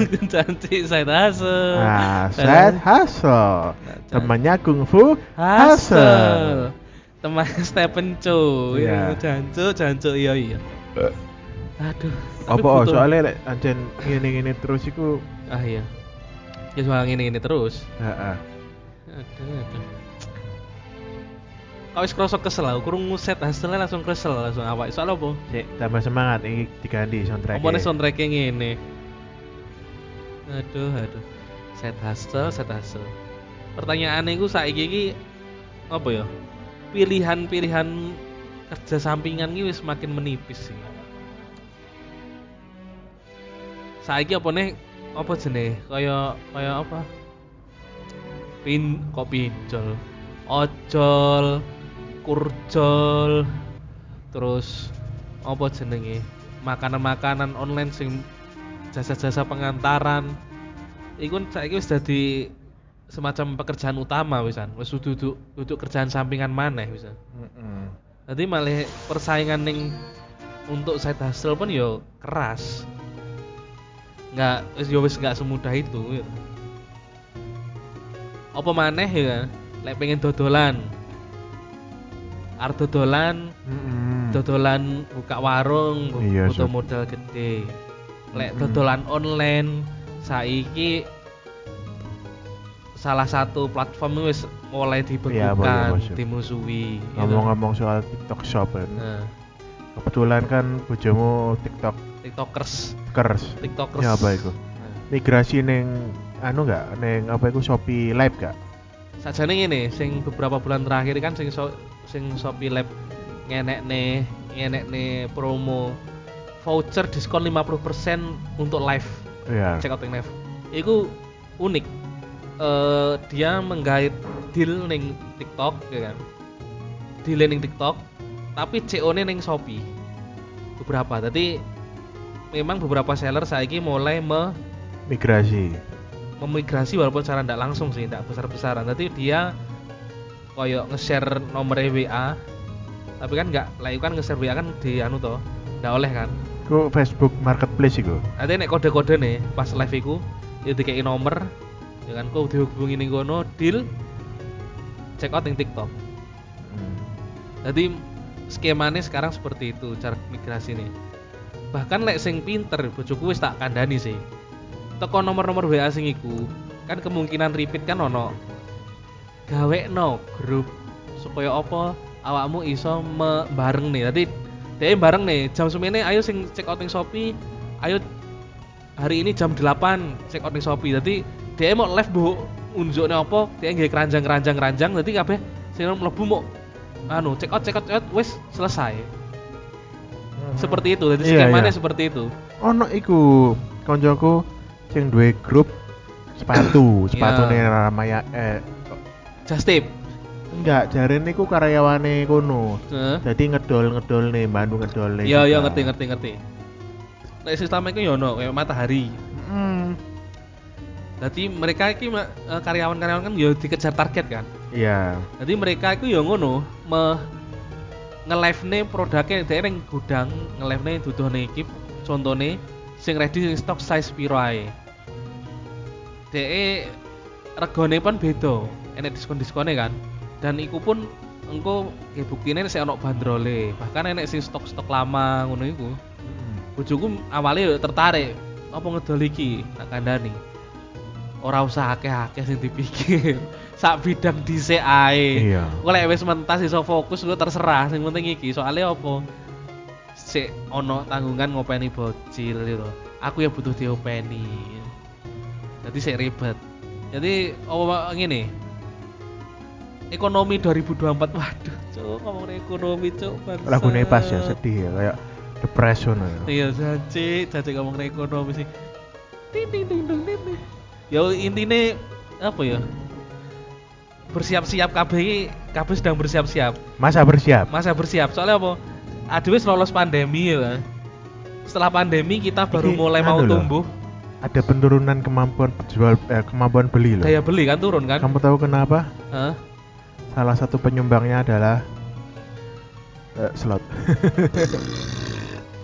Cantik Said Hassel Nah, Said side hustle. Nah, Temannya kungfu Hassel hustle. Teman Stephen Chow. Iya. ya jancuk jancuk iya iya. Aduh Apa oh, soalnya lek ancen ngene-ngene terus iku Ah iya. Ya soal ini terus. Heeh. Aduh aduh Kau wis krosok kesel aku kurung nguset hasilnya langsung kesel langsung awak soal apa? Sik, tambah semangat iki diganti soundtrack. Omongnya soundtracknya ngene? Aduh aduh. Set hustle, set hustle. Pertanyaannya itu saiki iki Apa ya? Pilihan-pilihan kerja sampingan ini wis makin menipis sih. Saiki apa nih? Apa jenis kaya kaya apa? Pin kok pinjol? Ojol kurjol terus apa jenenge makanan-makanan online sing jasa-jasa pengantaran iku saiki wis dadi semacam pekerjaan utama wisan wis duduk duduk kerjaan sampingan maneh wisan Heeh. Jadi malah persaingan ning untuk side hustle pun yo keras. Nggak wis yo wis nggak semudah itu. gitu. Apa maneh ya? Lek pengen dodolan. Arep dodolan, Heeh. dodolan buka warung, bu- Iya, butuh modal gede. Lek Mm-mm. dodolan online saiki salah satu platform wis mulai Iya, dibekukan, Mas. dimusuhi. gitu. Ngomong-ngomong soal TikTok Shop kan. Nah, Kebetulan kan bojomu TikTok tiktokers kers. tiktokers Ya apa? Nah, Migrasi neng anu enggak neng apa iku Shopee Live gak? sajane ngene sing beberapa bulan terakhir kan sing so, sing Shopee Lab ngenekne ngenekne promo. Voucher diskon 50% untuk live. Iya. check out yang live. Itu unik. Eh dia menggait deal ning TikTok ya kan? Deal ning TikTok tapi CO nya ning Shopee. Beberapa. Tadi memang beberapa seller saiki mulai me Migrasi. memigrasi walaupun secara tidak langsung sih tidak besar-besaran. Nanti dia koyo nge-share nomor WA tapi kan nggak lah kan nge-share WA kan di anu toh nggak oleh kan? Ku Facebook Marketplace iku. nanti nek kode-kode nih pas live iku itu dikei nomor ya kan kau dihubungi nih kono deal check out yang TikTok. Hmm. jadi skemanya sekarang seperti itu cara migrasi nih bahkan lek sing pinter bojoku wis tak kandani sih. Teko nomor-nomor WA sing iku kan kemungkinan repeat kan ono gawe no grup supaya apa awakmu iso me- bareng nih. Tadi dia bareng nih jam semene ayo sing check out ning Shopee ayo hari ini jam 8 check out ning Shopee. Jadi dia mau live bu unjuknya apa dia nggak keranjang keranjang keranjang jadi kabeh sing mlebu mau anu check out check out check out wes selesai. Seperti itu jadi Iya, skemanya iya. seperti itu. Ono iku koncoku sing duwe grup sepatu, sepatu Iya. Ramaya eh just tip enggak jare niku karyawane kono. Heeh. Jadi ngedol-ngedol nih, bantu ngedol nih. iya iya ngerti ngerti ngerti Nek sistemnya itu ya ono kayak matahari Hmm. jadi mereka iki eh, karyawan-karyawan kan ya dikejar target kan Iya. jadi mereka itu ya ngono me nge-live nih produknya dia yang gudang nge-live nih duduh nih iki contohnya sing ready sing stock size piro ae DE regone pun beda. Enek diskon-diskone kan. Dan iku pun engko ya buktine sik ono bandrole. Bahkan enek sing stok-stok lama ngono iku. Bojoku awalnya tertarik. Apa ngedol iki tak kandhani. Ora usah akeh-akeh sing dipikir. Sak bidang dhisik ae. Iya. Kok lek wis mentas iso fokus gue terserah sing penting iki. Soalnya apa? Sik ono tanggungan ngopeni bocil gitu. Aku ya butuh diopeni. Jadi sik ribet. Jadi apa ngene? Ekonomi 2024. Waduh, cuk ngomong ekonomi cuk. Lagune pas ya sedih ya kayak depresi ngono ya. Iya, janji, janji ngomong ekonomi sih. Ting ting ting ting ting. ting. Ya intine apa ya? Bersiap-siap KB KB sedang bersiap-siap. Masa bersiap. Masa bersiap. Soalnya apa? Aduh wis lolos pandemi ya. Setelah pandemi kita baru Iki mulai mau anu loh. tumbuh. Ada penurunan kemampuan jual eh, kemampuan beli loh. Daya beli kan turun kan? Kamu tahu kenapa? Hah? Salah satu penyumbangnya adalah eh, slot.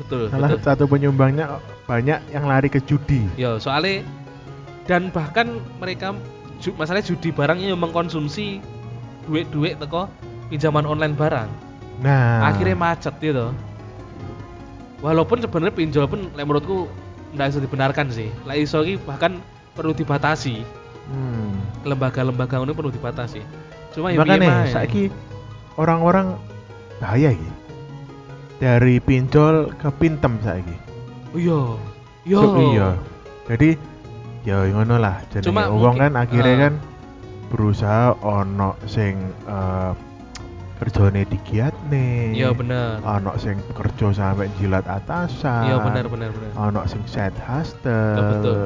Betul, Salah betul. satu penyumbangnya banyak yang lari ke judi. Ya, soalnya dan bahkan mereka ju, masalahnya judi barangnya yang mengkonsumsi duit-duit teko pinjaman online barang. Nah, Akhirnya macet gitu. Walaupun sebenarnya pinjol pun lek menurutku nggak bisa dibenarkan sih. Lah iso bahkan perlu dibatasi. hmm. Lembaga-lembaga ini perlu dibatasi. Cuma ya makanya saiki orang-orang bahaya iki. Dari pinjol ke pintem saiki. Oh iya. Iya. So, iya. Jadi ya ngono lah. Jadi Cuma uang mungkin- kan akhirnya ah. kan berusaha ono sing eh, kerjane digiatne. Iya bener. Ono sing kerja sampai jilat atasan. Iya bener bener bener. Ono sing side hustle. Ya, betul.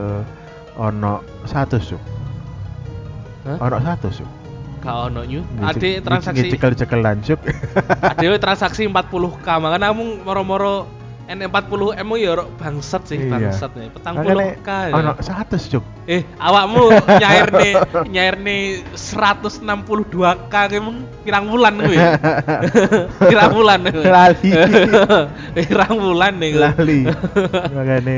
Ono satu suk. Hah? Ono satu suk. Gak ono nyu. Ade transaksi cekel-cekel lancuk. ade transaksi 40k makanya kamu moro-moro N40 M ya rok bangsat sih Iya. bangsat nih. Petang puluh k ya. ono satu suk. Eh, awakmu nyair nih, nyair nih 162k emang pirang bulan gue. pirang bulan. kowe? Lali. pirang bulan nih. Lali. Makanya.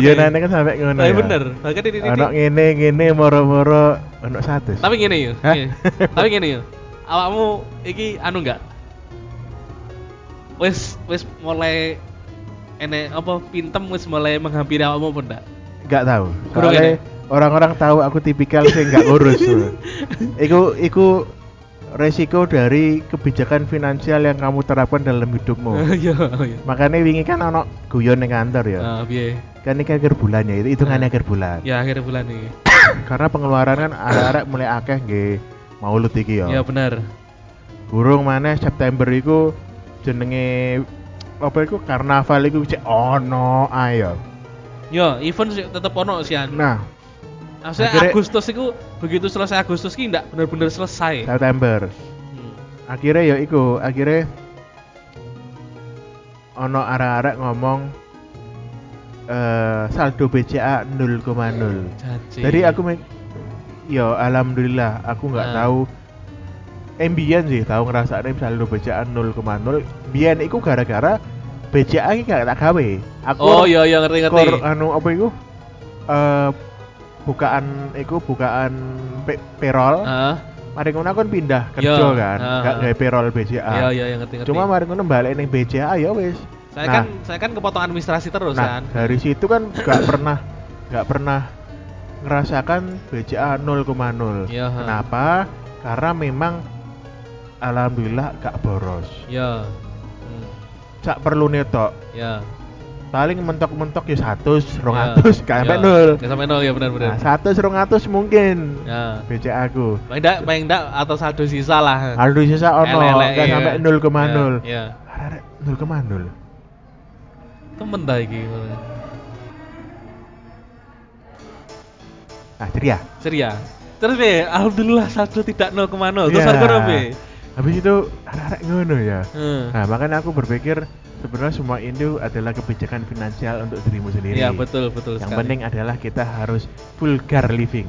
biyonane kan sampai ngono Tapi ya. bener. Makanya di, di, Ono ngene ngene moro-moro ono satu. Tapi gini yuk. Gini. Tapi gini yuk. Awakmu iki anu enggak? Wis wis mulai enek apa pintem wis mulai menghampiri awakmu apa enggak? Enggak tahu. Soalnya orang-orang tahu aku tipikal sih enggak ngurus. iku iku resiko dari kebijakan finansial yang kamu terapkan dalam hidupmu. Iya, iya. Makanya wingi kan ono guyon ning kantor ya. Ah, piye? Kan ini akhir bulan ya, itu hitungannya akhir bulan. Ya akhir bulan ini. Karena pengeluaran kan arek-arek mulai akeh nggih maulud iki ya. Ya benar. Burung mana September iku jenenge apa iku karnaval iku cek ono ayo. Yo, event sih tetep ono sih. Nah, Maksudnya akhirnya- Agustus itu begitu selesai Agustus ki ndak benar-benar selesai. September. Hmm. Akhirnya ya iku, akhirnya ono arek-arek ngomong eh saldo BCA 0,0. Janji. Jadi aku ya alhamdulillah aku nggak Nah. tahu Embian sih tahu ngerasane saldo BCA 0,0. Biyen iku gara-gara BCA iki gak tak gawe. Aku Oh iya iya ngerti ngerti. kor anu apa iku? Eh bukaan iku bukaan pe payroll. Heeh. Mari ngono aku kan pindah kerja Iya, kan, ah, gak gawe payroll BCA. Iya iya iya, ngerti ngerti. Cuma mari ngono balik ning BCA ya wis. saya nah, kan saya kan kepotong administrasi terus nah, kan. dari situ kan gak pernah gak pernah ngerasakan BCA 0,0. Iya. Kenapa? Karena memang alhamdulillah gak boros. Iya. Hmm. Sak perlu netok. Ya. Paling mentok-mentok ya 100, 200, Ya. gak sampai Ya. nol. Gak sampai nol ya benar benar. Nah, 100, 200 mungkin Ya. BCA aku. Paling enggak paling enggak atau saldo sisa lah. Aldo sisa ono, gak iya. sampai 0,0. Ya. Arek 0,0. Temen dah iki. Nah, ceria. Ceria. Terus be, alhamdulillah saldo tidak 0,0. Terus Iya. harga be. Habis itu arek-arek ngono ya. Hmm. Nah, makanya aku berpikir sebenarnya semua itu adalah kebijakan finansial untuk dirimu sendiri. Iya betul betul Yang sekali. penting adalah kita harus vulgar living.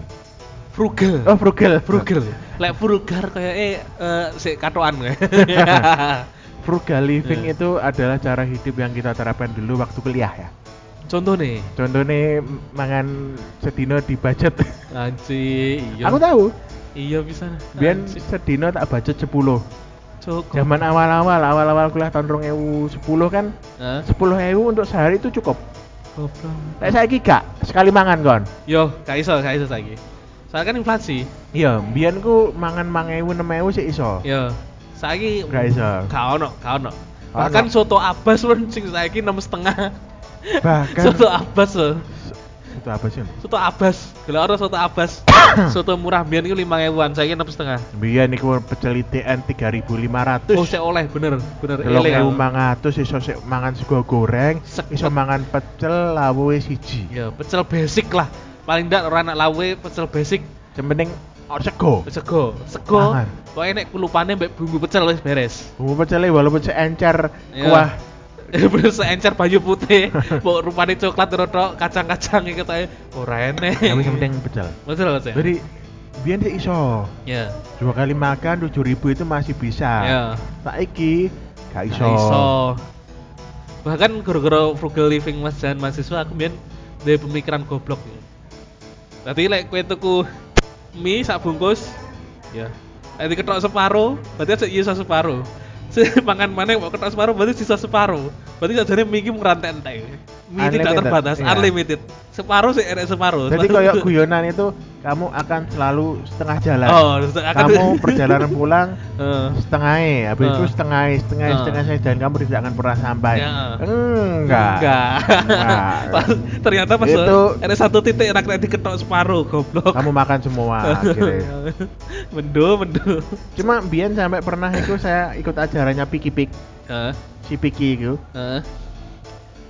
frugal. Oh, frugal, frugal. Lek vulgar kayak eh eh sik katoan frugal living Iya. itu adalah cara hidup yang kita terapkan dulu waktu kuliah ya. contoh nih Contohnya mangan sedino di budget. anji iya Aku tahu. Iya bisa Biyen Anjing. sedino tak budget 10. cukup Zaman awal-awal, awal-awal kuliah tahun 2010 kan Hah? 10.000 untuk sehari itu cukup. goblok Lek saiki gak sekali mangan kon. yo gak iso gak iso saiki soalnya kan inflasi Iya, mbiyen ku mangan 5.000 6.000 sih iso. yo saiki Gak iso. gak ono gak ono bahkan soto abas pun sing saiki enam setengah Bahkan soto abas loh itu apa sih? soto abas kalau orang soto abas soto murah biar itu lima ribuan saya enam setengah. Mbiyen iku pecel itean 3.500. oh saya oleh. Bener bener. Eling ewu aku. mangatus iso sik mangan sego goreng, Sek- iso mangan pecel lawuhe siji. ya pecel basic lah. Paling ndak orang anak lawe pecel basic. Cementing or sego. sego. Sego. Pokoknya nek kulupane mbak bumbu pecel wis beres. Bumbu pecelnya walaupun seencer Iya. kuah bener seencer banyu putih mau rupane coklat rotok kacang-kacang gitu aja ora enek tapi yang penting pecel. betul betul Jadi biyen sih iso. ya Dua kali makan 7000 itu masih bisa. ya Saiki gak iso. Gak iso. Bahkan gara-gara frugal living mas dan mahasiswa aku biyen dari pemikiran goblok ya. Tadi lek kue tuku mie sak bungkus ya. Lek diketok separo, berarti aja iya separo. Si mangan mana mau ketok separo berarti sisa separo. Berarti sajane mie iki murah entek. Mie tidak terbatas, iya. unlimited. Separo sih enek separo. Jadi kayak guyonan itu kamu akan selalu setengah jalan. Oh, akan kamu perjalanan pulang Heeh. setengahnya, habis itu Eh. setengah setengah Eh. setengah dan kamu tidak akan pernah sampai. Ya. Enggak. Enggak. Enggak. Ternyata pas Itu- ada satu titik enak nek diketok separuh goblok. Kamu makan semua akhirnya. mendo, mendo. Cuma Bian sampai pernah itu saya ikut acaranya Piki Pik, Heeh. Si Piki itu. Heeh.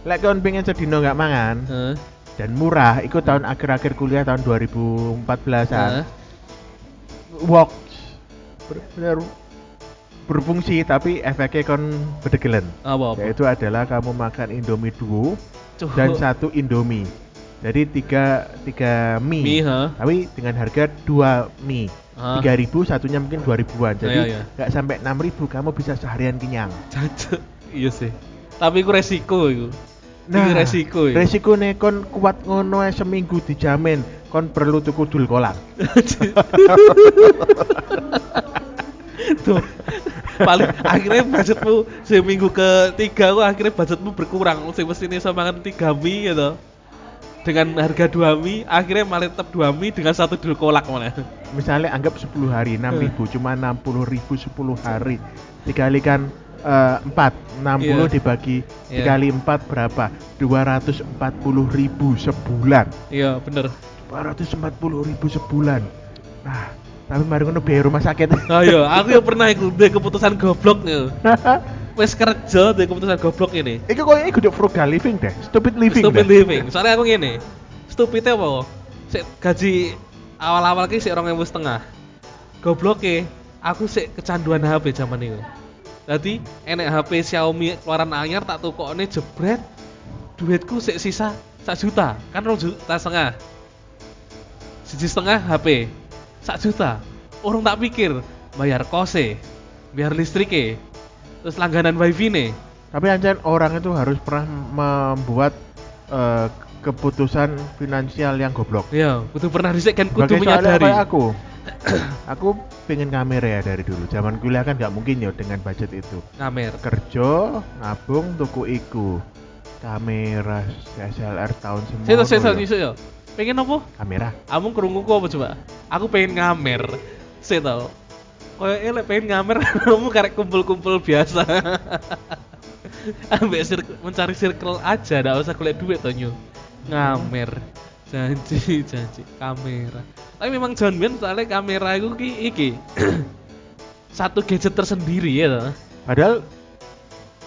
Lek kon pengen sedino nggak mangan Heeh. dan murah, ikut tahun akhir-akhir kuliah tahun 2014an. Heeh. Walk benar berfungsi tapi efeknya kon bedegelen. Apa apa? Yaitu adalah kamu makan Indomie duo Cuh. dan satu Indomie. Jadi tiga tiga mie, Mie, ha? tapi dengan harga dua mie. Tiga ribu, satunya mungkin dua ribuan. Jadi Iya, iya. nggak sampai enam ribu, kamu bisa seharian kenyang. Iya sih. Tapi itu resiko itu. Ini resiko ya. resiko nih kon kuat ngono seminggu dijamin kon perlu tuku dul kolang. Tuh. Paling akhirnya budgetmu seminggu ketiga kok akhirnya budgetmu berkurang. Sing ini sama makan tiga mie gitu. Dengan harga dua mie, akhirnya malah tetap dua mie dengan satu dul kolak malah. Misalnya anggap 10 hari Eh. 6 ribu, cuma 60 ribu 10 hari dikalikan eh, 4 60 Iya. dibagi Iya. dikali 4 berapa? 240 ribu sebulan. Iya, bener. 240 ribu sebulan. Nah, tapi mari ngono biaya rumah sakit. Ayo, aku yang pernah ikut keputusan goblok nih. Wes kerja deh keputusan goblok ini. Iku koyo iku udah frugal living deh, stupid living. Stupid deh. living. Soalnya aku gini. Stupidnya apa? kok? Sik gaji awal-awal ki sik 2000 setengah. Goblok aku sik kecanduan HP zaman itu. Jadi enek HP Xiaomi keluaran anyar tak tukokne jebret. Duitku sik sisa 1 juta, kan 2 juta setengah. Siji setengah HP. 1 juta. Orang tak pikir bayar kose, bayar listrike, terus langganan wifi nih. Tapi ancan orang itu harus pernah membuat eh, keputusan finansial yang goblok. Iya, kudu pernah dhisik kan kudu menyadari. aku. aku pengen kamera ya dari dulu. Zaman kuliah kan nggak mungkin ya dengan budget itu. Ngamer. Kerja, nabung, tuku iku. Kamera SLR tahun semua. Saya saya saya saya. Pengen apa? Kamera. Kamu kerunguku apa coba? Aku pengen ngamer. Saya tahu. Kayak elek pengen ngamer, kamu karek kumpul-kumpul biasa. Ambek mencari circle aja, ndak usah golek duit toh nyu. Ngamer. Janji, janji kamera. Tapi memang John Ben soalnya kamera itu ki iki. Satu gadget tersendiri ya toh. Padahal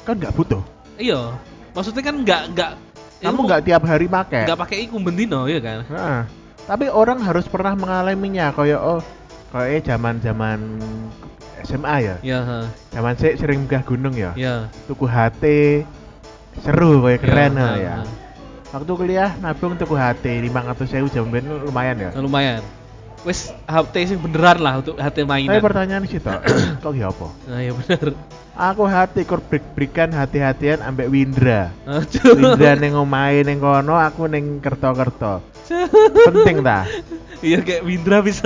kan nggak butuh. Iya. Maksudnya kan nggak nggak Kamu nggak tiap hari pakai. nggak pakai iku bendino ya kan? Nah, tapi orang harus pernah mengalaminya kayak oh kayak zaman zaman SMA ya. Ya, ha. Zaman saya sering megah gunung ya. ya. Tuku HT seru kayak keren lah ya. Waktu kuliah nabung tuku HT 500 sewu jam ben lumayan ya. Nah, lumayan. wis HT sing beneran lah untuk HT Tapi mainan. pertanyaan sih toh, kok ya apa? Nah, ya bener. Aku hati kur berikan hati-hatian ambek Windra. Windra neng omahe neng kono, aku neng kerto-kerto. Penting ta? Iya kayak Windra bisa.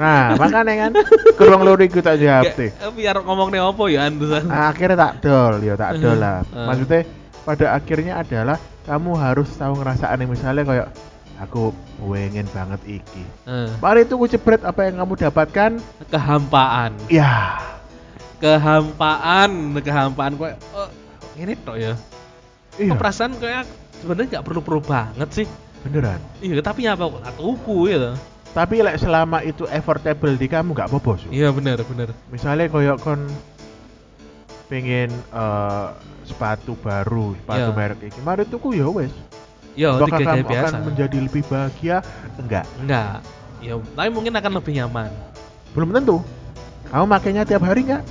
Nah, makanya kan kurang lori iku tak jawab Kayak, eh, biar ngomongnya apa ya Andusan. Akhirnya tak dol, ya tak dol lah. Eh. Maksudnya pada akhirnya adalah kamu harus tahu ngerasaan misalnya kayak aku pengen banget iki. Eh, Mari itu ku jebret apa yang kamu dapatkan? kehampaan. Ya, Kehampaan, kehampaan kok oh, ini tok ya. iya, perasaan kayak sebenarnya nggak perlu-perlu banget sih. beneran. Iya, tapi apa kok tak tuku ya toh. Tapi like, selama itu affordable di kamu gak apa-apa. Iya bener bener. Misalnya koyok kon pengen eh, sepatu baru, sepatu Iya. merek iki. Mari tuku ya wes. Yo Apakah kamu biasa. akan menjadi lebih bahagia? Enggak, Enggak. Ya, tapi mungkin akan lebih nyaman belum tentu. Kamu makainya tiap hari enggak?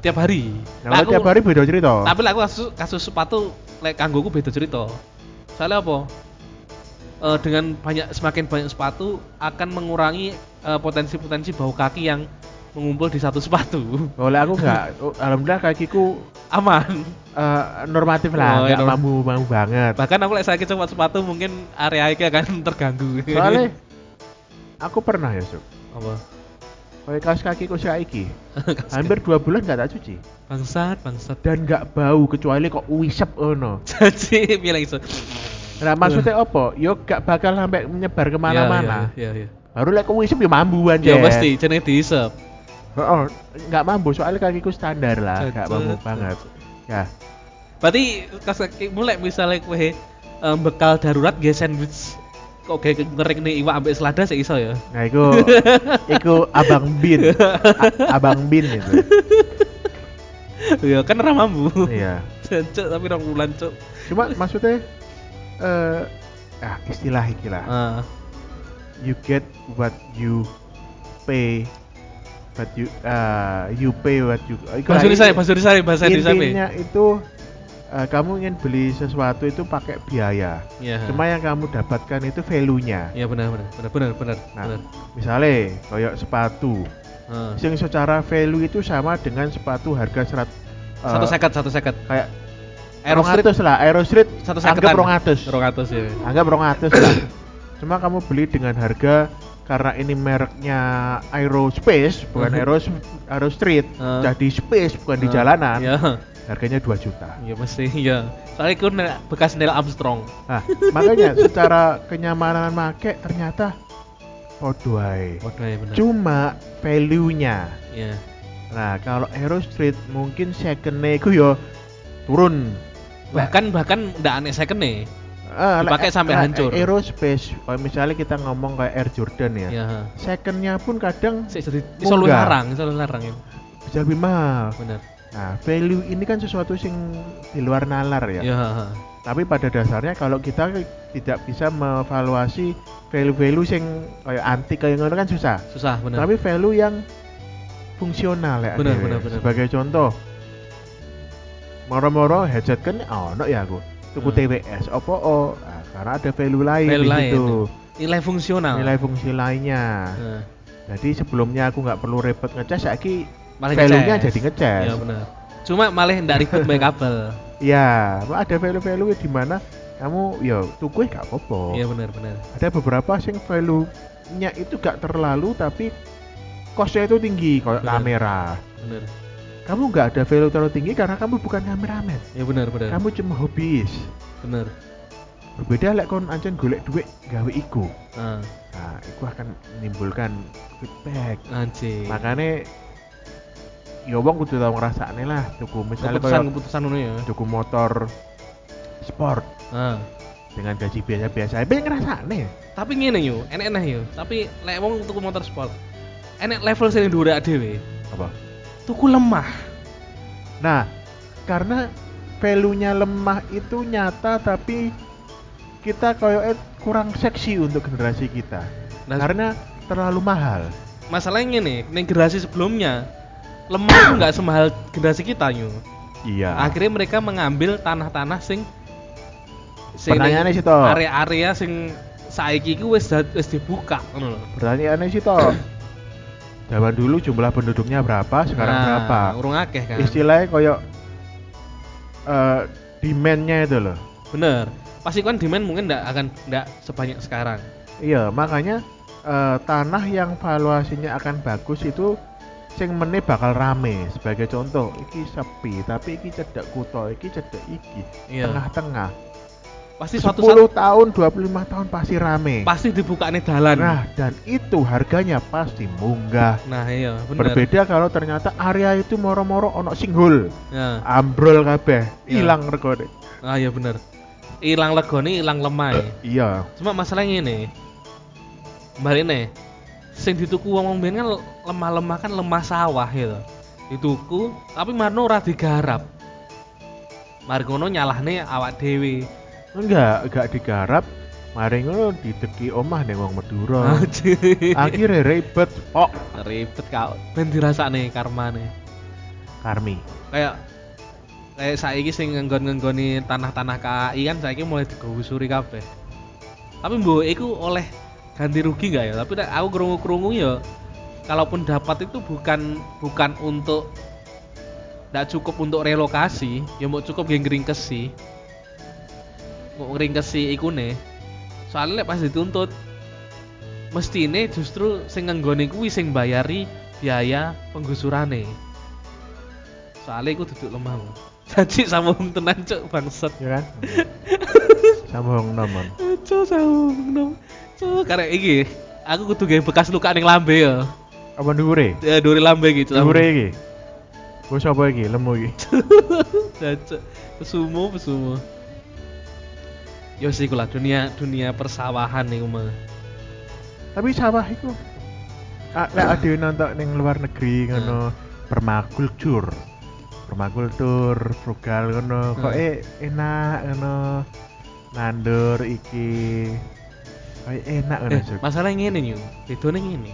tiap hari. Nah, kalau tiap hari beda cerita. Tapi aku kasus, kasus sepatu lek kanggoku beda cerita. Soalnya apa? Eh, dengan banyak semakin banyak sepatu akan mengurangi eh, potensi-potensi bau kaki yang mengumpul di satu sepatu. Oleh aku enggak, Oh, alhamdulillah kakiku Aman. eh, normatif lah, Oh, iya, mampu mampu banget. Bahkan aku lek sakit copot sepatu mungkin area iki akan terganggu. Soalnya aku pernah ya, Sob. apa? Kayak kaos kakiku saiki, hampir dua bulan nggak tak cuci bangsat, bangsat. dan nggak bau kecuali kok wisep ono. Jadi bilang iso. Nah maksudnya apa? Yo gak bakal sampai menyebar ke mana-mana. Iya, iya. iya. Baru lek wisep ya mambu aja. Ya pasti jenenge diisep. Oh, nggak mambu soalnya kakiku standar lah, nggak cocok. banget. Ya, Berarti kas kaki mulai misalnya kue em, bekal darurat ge sandwich kok kayak ngering nih iwak ambek selada sih iso ya. nah itu, itu abang bin, A- abang bin itu. Iya kan ora mambu. Iya. Cuk tapi rong bulan cuk. Cuma maksudnya, eh, ah istilah ikilah. Ah, You get what you pay, but you, ah you pay what you. Iku bahasa Indonesia, bahasa Indonesia, bahasa Indonesia. intinya itu eh, kamu ingin beli sesuatu itu pakai biaya. Iya. Cuma yang kamu dapatkan itu value-nya. Iya benar benar benar benar benar. Nah, benar. Misalnya kayak sepatu, Ah. yang secara value itu sama dengan sepatu harga serat eh, Satu seket, satu seket. kayak Aero Street rongatus lah, Aero Street satu anggap rongatus. Rongatus ya. Anggap rongatus lah. Cuma kamu beli dengan harga karena ini mereknya Aerospace bukan Mhm. Aero Aero Street, Ah. jadi space bukan di Ah, jalanan. Iya. Harganya 2 juta. Iya pasti iya. Soalnya itu bekas Neil Armstrong. Nah, makanya secara kenyamanan make ternyata ya benar. Cuma value-nya. Iya. Nah, kalau Aero Street mungkin second-nya iku yo turun. Bahkan bahkan ndak aneh second nih. Ah, Dipakai sampai lek hancur. Aerospace, kalau misalnya kita ngomong kayak Air Jordan ya. Iya. Second-nya pun kadang Munggah. larang, iso lu larang ya. bisa lebih mahal. Benar. Nah, value ini kan sesuatu sing di luar nalar ya. Heeh. Tapi pada dasarnya kalau kita tidak bisa mengevaluasi value-value sing kayak antik kayak ngono kan susah. Susah benar. Tapi value yang fungsional ya. Benar, benar, benar. Sebagai contoh, moro-moro headset kan ono ya aku. Tuku Hmm. TWS, opo oh, Nah, karena ada value lain Value di lain, situ. Nilai fungsional. Nilai fungsi lainnya. Nah, Jadi sebelumnya aku nggak perlu repot ngecas, saiki malah value-nya jadi ngecas. Benar. Cuma malah ndak ribet pakai kabel. Iya, ada value-value di mana kamu ya tuku gak apa-apa. Iya benar benar. Ada beberapa sing value-nya itu gak terlalu tapi costnya itu tinggi kayak Benar. kamera. Benar. Kamu gak ada value terlalu tinggi karena kamu bukan kameramen. Iya benar benar. Kamu cuma hobis. Benar. Berbeda lek kon ancen golek duit gawe iku. Ah, Nah, itu akan menimbulkan feedback. anjing. Makanya ya wong kudu tau ngrasakne lah tuku misalnya keputusan keputusan ngono ya. tuku motor sport Ah. dengan gaji biasa-biasa pengen ngrasakne. Tapi ngene yo, enek-enek yo. Tapi lek wong tuku motor sport, enek level sing dhuwur dhewe. Apa? Tuku lemah. Nah, karena value-nya lemah itu nyata tapi kita kayak kurang seksi untuk generasi kita. Nah, karena terlalu mahal. masalahnya ngene, ning generasi sebelumnya lemah itu nggak semahal generasi kita yo. Iya. Akhirnya mereka mengambil tanah-tanah sing sing sih, toh. area-area sing saiki iku wis wis dibuka ngono lho. Pertanyaannya sih toh. Zaman dulu jumlah penduduknya berapa, sekarang Nah, berapa? Urung akeh kan. Istilahnya koyo eh demand-nya itu loh. Bener. Pasti kan demand mungkin ndak akan ndak sebanyak sekarang. Iya, makanya eh, tanah yang valuasinya akan bagus itu sing meneh bakal rame. Sebagai contoh, iki sepi, tapi iki cedek kuto, iki cedek iki, Iya. Pasti suatu 10 saat tahun, 25 tahun pasti rame. pasti dibukane dalan. Nah, dan itu harganya pasti munggah. Nah, iya, bener. Berbeda kalau ternyata area itu moro-moro ono singhul, Ya. ambrol kabeh, hilang regane. Ah, iya bener. Ilang legone, ilang lemah. ya. Iya. Cuma masalahnya ini. Balik nih. Sing dituku wong-wong biyen kan lemah-lemah kan lemah sawah gitu. Dituku tapi marno ora digarap. Mari ngono nyalahne awak dhewe. Enggak, enggak digarap. Mari ngono dideki omah ning wong Madura. Akhirnya ribet. Oh, ribet kau. Ben dirasakne karmane. Karmi. Kayak kayak saiki sing ngenggon-ngenggoni tanah-tanah KAI kan saiki mulai digusuri kabeh. Tapi mbok iku oleh ganti rugi nggak ya? Tapi aku krungu-krungu ya kalaupun dapat itu bukan bukan untuk nggak cukup untuk relokasi, ya mau cukup geng ngringkesi. Ngringkesi iku nih. Soalnya pas dituntut mestine justru sing ngenggoni kuwi sing bayari biaya penggusurane. Soalnya iku duduk lemah. Jadi sambung tenan cuk bangsat. Ya kan? Sambung nomor. Cuk sambung nom. Cuk karek iki aku kudu gawe bekas luka ning lambe ya. Apa dhuwure? Ya duri lambe gitu. Dhuwure iki. Wes apa iki? Lemu iki. Cuk. Pesumo pesumo. Yo sih lah dunia dunia persawahan nih mah. Tapi sawah ah, lek ada nonton ning luar negeri ngono permakultur. Permakultur frugal ngono kok eh enak ngono nandur iki kayak enak ngono Eh, masalah ngene yo. Bedone ngene.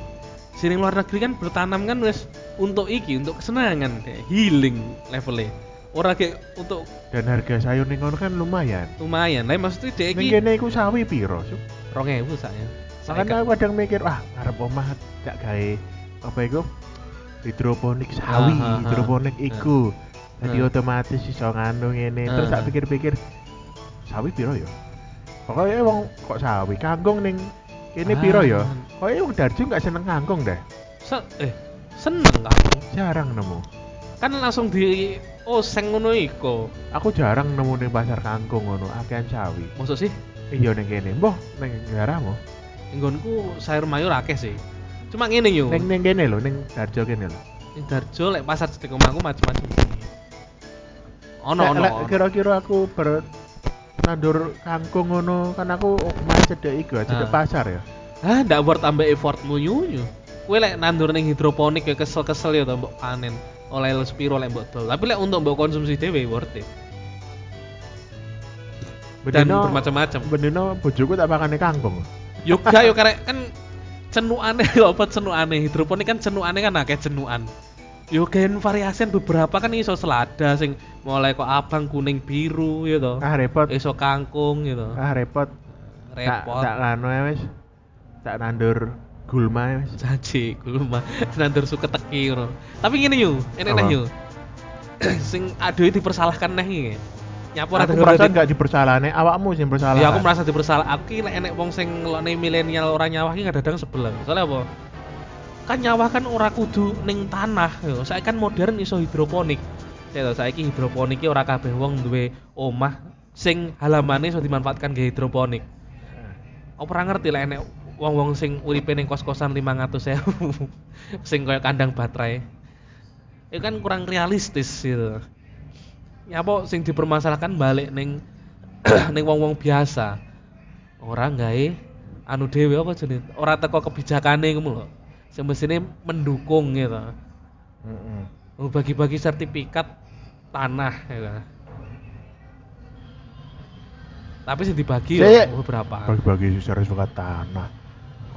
Sini luar negeri kan bertanam kan wes untuk iki, untuk kesenangan, healing levelnya. Ora kayak untuk Dan harga sayur ning kono kan lumayan. lumayan. Lah maksudnya dek Ning iki kene iku sawi piro, Juk? 2000 saya. Makanya aku kadang mikir, wah ngarep omah gak gawe apa iku? Hidroponik sawi, Ah, ah, ah. hidroponik iku. Jadi Ah. otomatis iso ngandung ini. Terus Ah. tak pikir-pikir, sawi piro ya? Pokoknya wong kok sawi, kangkung ning kene piro ya? Ah. Kok wong Darjo gak seneng kangkung deh. Se eh seneng aku. Jarang nemu. Kan langsung di oh seng ngono iku. Aku jarang nemu ning pasar kangkung ngono, akehan sawi. Maksud sih Iya ning kene. Mbah ning daerahmu. nggonku sayur mayur akeh sih. Cuma ngene yo. Ning ning kene lho, ning Darjo kene lho. Ning Darjo lek pasar cedek omahku macam-macam. Ono ono. lek Kira-kira aku ber nandur kangkung ngono kan aku main cedek iku, cedek Ah. pasar ya. Ah, ndak buat tambah effortmu nyunyu. Kowe lek nandur ning hidroponik ya kesel-kesel ya to mbok panen. Oleh sepiro lek mbok dol. Tapi lek untuk mbok konsumsi dhewe worth it. Dan bermacam-macam. Bendino bojoku tak pakane kangkung. Yo gak yo karek kan cenukane apa cenukane hidroponik kan cenukane kan akeh cenukan. Yo gen variasian beberapa kan iso selada sing mulai kok abang kuning biru ya to. Ah repot. Iso kangkung gitu. Ah repot. Repot. Tak tak ae wis. Tak nandur gulma. Janji, gulma nandur suka teki ngono. Tapi ngene yo, enek Apa? neh yo. sing aduh dipersalahkan neh iki. Nyapu ora Aku merasa di- gak dipersalahne, awakmu sing bersalah. Ya aku merasa dipersalah. Aku ki lek enek wong sing ngelokne milenial ora nyawah ki kadang sebel. Soalnya apa? Kan nyawah kan ora kudu ning tanah yo. Saya kan modern iso hidroponik. Ya saiki hidroponik ki ora kabeh wong duwe omah sing halamane iso dimanfaatkan ge hidroponik. Aku pernah ngerti lah enek wong-wong sing uripe ning kos-kosan 500.000 sing koyo kandang baterai. Itu kan kurang realistis gitu. Nyapa sing dipermasalahkan balik ning ning wong-wong biasa. Ora gawe anu dhewe apa jenenge? Ora teko kebijakane ngono lho. Sing mesine mendukung gitu. Heeh. Oh, Bagi-bagi sertifikat tanah gitu. Tapi sing dibagi ya beberapa. Bagi-bagi sertifikat tanah.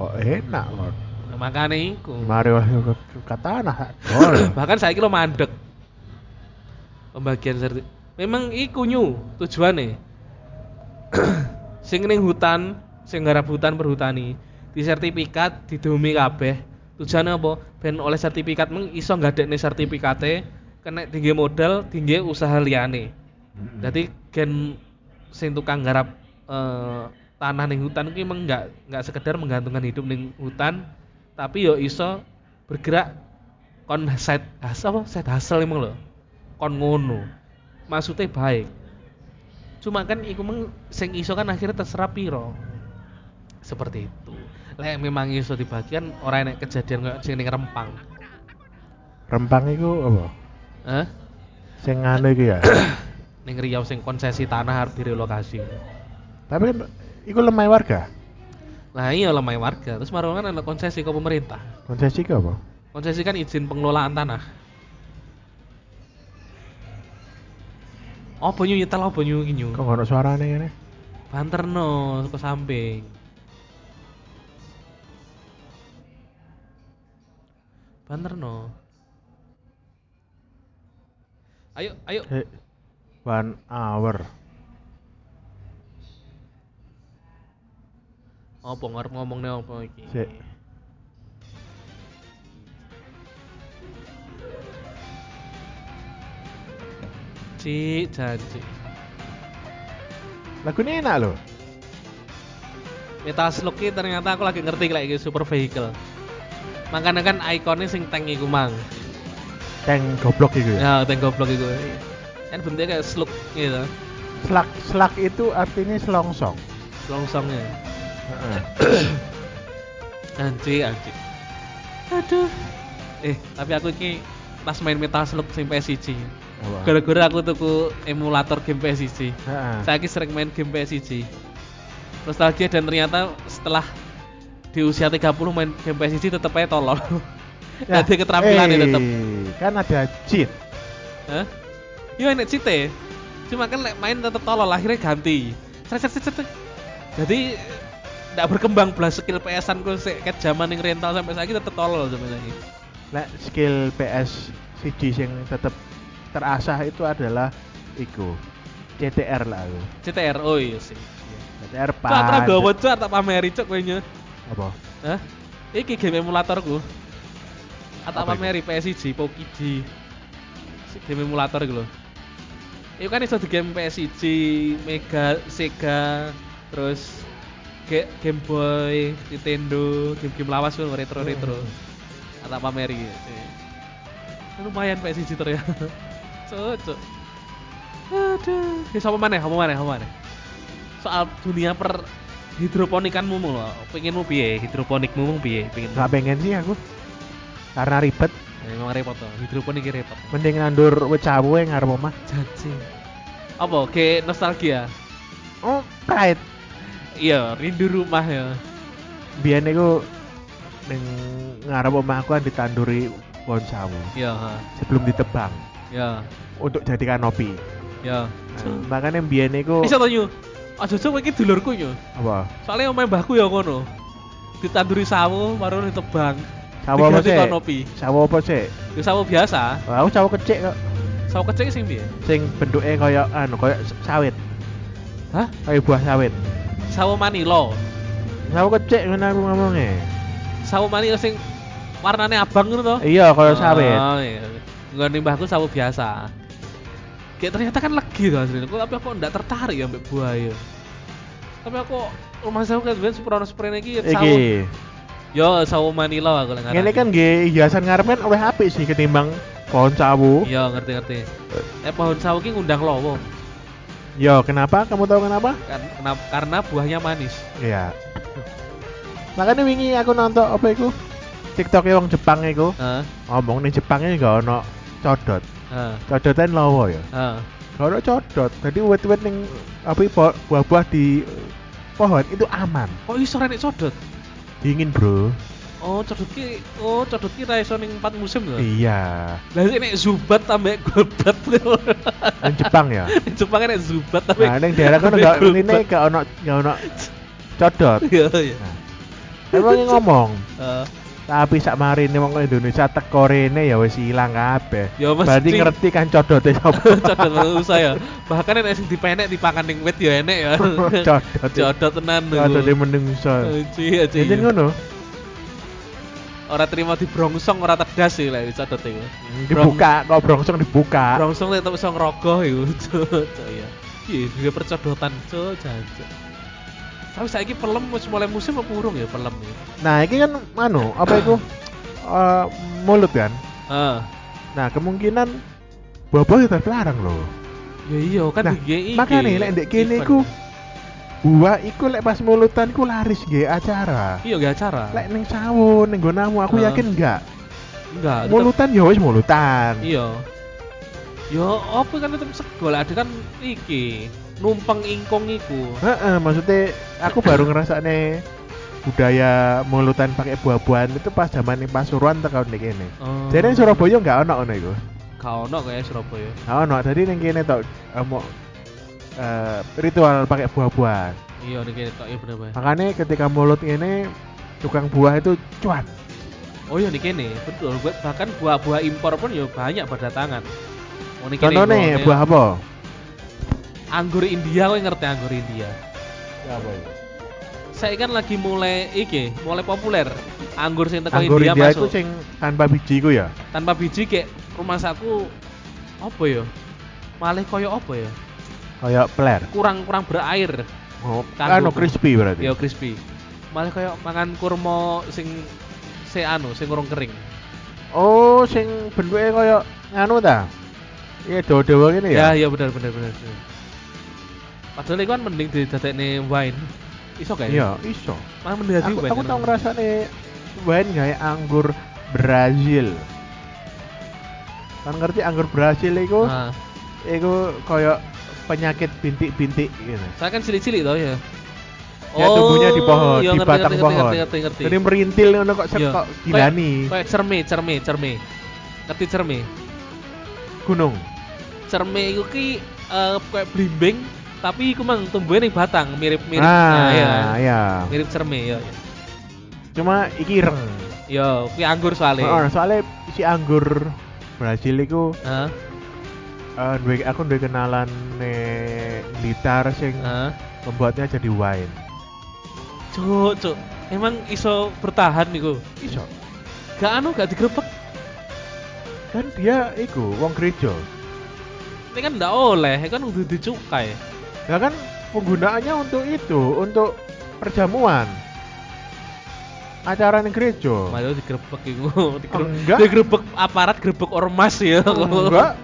Kok enak kok. Makane iku. Mari wah sertifikat tanah. Bahkan saya kira mandek. Pembagian serti. Memang iku nyu tujuane. sing ning hutan sing garap hutan perhutani di sertifikat didomi kabeh tujuannya apa ben oleh sertifikat meng iso ngadekne sertifikate kena tinggi modal tinggi usaha liyane jadi gen sing tukang garap eh, tanah ning hutan ki emang nggak nggak sekedar menggantungkan hidup ning hutan tapi yo iso bergerak kon side hustle apa? Side hustle emang lho. Kon ngono. Maksudnya baik. Cuma kan iku meng sing iso kan akhirnya terserah piro. Seperti itu. Lek memang iso dibagian orang enek kejadian kayak sing ning Rempang. Rempang itu apa? Hah? Sing anu iki ya. ning Riau sing konsesi tanah harus direlokasi. Tapi kan iku lemah warga. Nah iya lemah warga, terus marung kan ada konsesi ke pemerintah. Konsesi ke apa? Konsesi kan izin pengelolaan tanah. Oh banyu nyetel oh banyu kinyu. Kok ngono suarane ngene? Banterno ke samping. Banterno. Ayo, ayo. Sik. One hour. Apa ngarep ngomongne apa iki? Sik. Cik, janji. Lagu ini enak loh. Metal Slug ki ternyata aku lagi ngerti kayak gitu super vehicle. Makanya kan ikonnya sing tank iku mang. Tank goblok itu ya. Ya, tank goblok iku. Kan bentuknya kayak slug gitu. Slak slak itu artinya selongsong. Longsongnya. Heeh. Anjir, anjir. Aduh. Eh, tapi aku iki pas main Metal Slug sing PS1. Apa? Gara-gara aku tuku emulator game PS1. Heeh. Saya sering main game PS1. Nostalgia dan ternyata setelah di usia 30 main game PS1 tetep aja tolol. Ya, Jadi keterampilannya eh, tetep. Kan ada cheat. Hah? Iya enek cite. Cuma kan main tetep tolol akhirnya ganti. Jadi tidak berkembang belas skill PS-an ku sik ket zaman yang rental sampai saiki tetep tolol sampai saiki. Nek skill PS siji sing tetep terasah itu adalah iku CTR lah aku. CTR oh iya sih. CTR pan. gawe cuk tak pameri cuk kowe nya. Apa? Hah? Iki game emulatorku. Atau pameri PS1 Pokiji. Game emulator iku lho. Iku kan iso di game PS1, Mega, Sega, terus Ge- Game Boy, Nintendo, game-game lawas lho retro-retro. Hmm. Atau pameri. sih. Lumayan PS1 ternyata. Cocok. Aduh. Ya sama mana? Sama mana? Sama mana? Soal dunia per hidroponikanmu mu lho. Pengenmu piye? Hidroponikmu mu piye? Pengen. Gak pengen sih aku. Karena ribet. Ya, memang repot tuh. Hidroponik repot. Mending nandur wecawu yang ngarep omah. Janji. Apa? Ke nostalgia. Oh, pride. Iya, rindu rumah ya. Biyen iku ning ngarep omahku kan ditanduri pohon sawu Iya, sebelum ditebang ya, untuk jadi kanopi. ya. Nah, makanya biyen iku Bisa to nyu? Aja cuk iki dulurku nyu. apa? Soalnya omahe mbahku ya kono. Ditanduri sawu baru ditebang. Sawo apa sih? kanopi. Sawo apa sih? Ya sawu biasa. Aku sawo kecil kok. Sawu kecil sing piye? Sing bentuknya kayak anu, kayak sawit. Hah? Kayak buah sawit. Sawu Manilo. Sawo kecil ngono aku ngomongnya. Sawu Manilo sing warnane abang ngono to? Iya, kayak sawit. Oh iya. Nggak mbahku sawu biasa. Kayak ternyata kan legi tuh aslinya. Kok tapi aku nggak tertarik ya ambek buaya. Tapi aku rumah sawu kan sebenarnya sepuro sprene iki sawu. Iki. Yo sawu Manilo aku lek Ini kan nggih hiasan ngarep kan oleh apik sih ketimbang pohon sawu. Iya ngerti-ngerti. Eh pohon sawu ki ngundang lowo. Yo, kenapa? Kamu tahu kenapa? Kan kenapa? Karena buahnya manis. Iya. Makanya wingi aku nonton apa iku? TikTok wong Jepang iku Heeh. ngomong nih Jepangnya gak ono codot. Heeh. Codotan lowo ya. Heeh. Gak ono codot. Jadi wet-wet ning apa po- buah-buah di pohon itu aman. Kok iso renek codot? Dingin, Bro. Oh, codot ki oh codot ki ra iso ning 4 musim lho. Iya. Lah nek zubat tambah golbat. Ning Jepang ya. Jepang nek zubat tambah. Nah, ning daerah kono gak ini gak ono gak ono codot. Iya, iya. Nah, ngomong Eh, Tapi sak marine wong Indonesia teko rene ya wis ilang kabeh. Ya, mesti. Berarti ngerti kan codote sapa. codot menungsa ya bahkan nek sing dipenek dipakan ning wit ya enek ya Codot. codot tenan Codote menungso. Aji, aji. Jadi ngono. Ora terima dibrongsong ora tegas sih lek codot iku Dibuka, kok brongsong dibuka. brongsong tetep iso ngerogoh iku cuk cuk ya iya juga percodotan cuk jancuk tapi saiki pelem wis mulai musim apa urung ya pelem ya Nah, ini kan anu, apa itu? Eh, mulut kan. ah Nah, kemungkinan buah-buah itu terlarang loh. ya iya kan Nah, di GI makanya lek ndek kene iku buah iku lek pas mulutan iku laris nggih acara. iya gak acara Lek ning sawun ning nggonamu aku Heeh. yakin enggak. enggak Mulutan ya wis mulutan. iya yo apa kan tetep segol ada kan iki numpang ingkong iku Heeh, maksudnya aku baru ngerasane budaya mulutan pakai buah-buahan itu pas zaman ning Pasuruan tekan ning kene. Oh. Jadi Surabaya enggak ono ngono iku. Gak ono kayak Surabaya. Enggak ono, jadi ning kene tok mau eh, ritual pakai buah-buahan. Iya kene tok ya bener bener. Makanya ketika mulut ini tukang buah itu cuan. Oh iya nih kene, betul. Bahkan buah-buah impor pun ya banyak berdatangan. Oh nih. Contohnya buah apa? anggur India, kowe ngerti anggur India? Ya apa? Saya kan lagi mulai iki, mulai populer. Anggur sing teko Anggur India, India itu masuk. sing tanpa biji ku ya. Tanpa biji kayak rumah saku apa ya? Malih koyo apa ya? Kayak peler. Kurang kurang berair. Oh, Kanggo- anu crispy berarti. Ya crispy. Malah koyo mangan kurma sing se anu, sing urung kering. Oh, sing bentuke kayak anu ta? Iya, dawa-dawa ngene Ya, ya. iya benar benar benar. Padahal itu kan mending didadekne wine. Iso ya? Iya, iso. Malah mending Aku, wine. aku kan? tau ngrasane wine gawe anggur Brazil. Kan ngerti anggur Brazil iku? Nah, Iku kayak penyakit bintik-bintik gitu. saya kan cilik-cilik toh ya. Ya, tumbuhnya di pohon, iya, di ngerti, batang ngerti, pohon. Ngerti, ngerti, ngerti. Jadi merintil ngono kok Iya. kok gilani. Kayak cerme, cerme, cerme. Ngerti cerme? Gunung. Cerme iku ki eh, kayak blimbing tapi iku mang tumbuhnya ning batang, mirip-mirip. ah, nah, iya. iya. Mirip cerme ya. ya. Cuma iki ireng. Yo, kuwi anggur soalnya. Oh, soalnya si anggur Brazil iku Heeh. Duwe aku duwe kenalan ne Blitar sing Heeh. membuatnya jadi wine. Cuk, cuk. Emang iso bertahan niku. Iso. Gak anu, gak digrebek. Kan dia iku wong gereja. Ini kan ndak oleh, kan udah dicukai. Nah kan penggunaannya untuk itu, untuk perjamuan. Acara ning gereja. Malah digrebek iku. Digrebek, Enggak. digrebek aparat, grebek ormas ya. Enggak.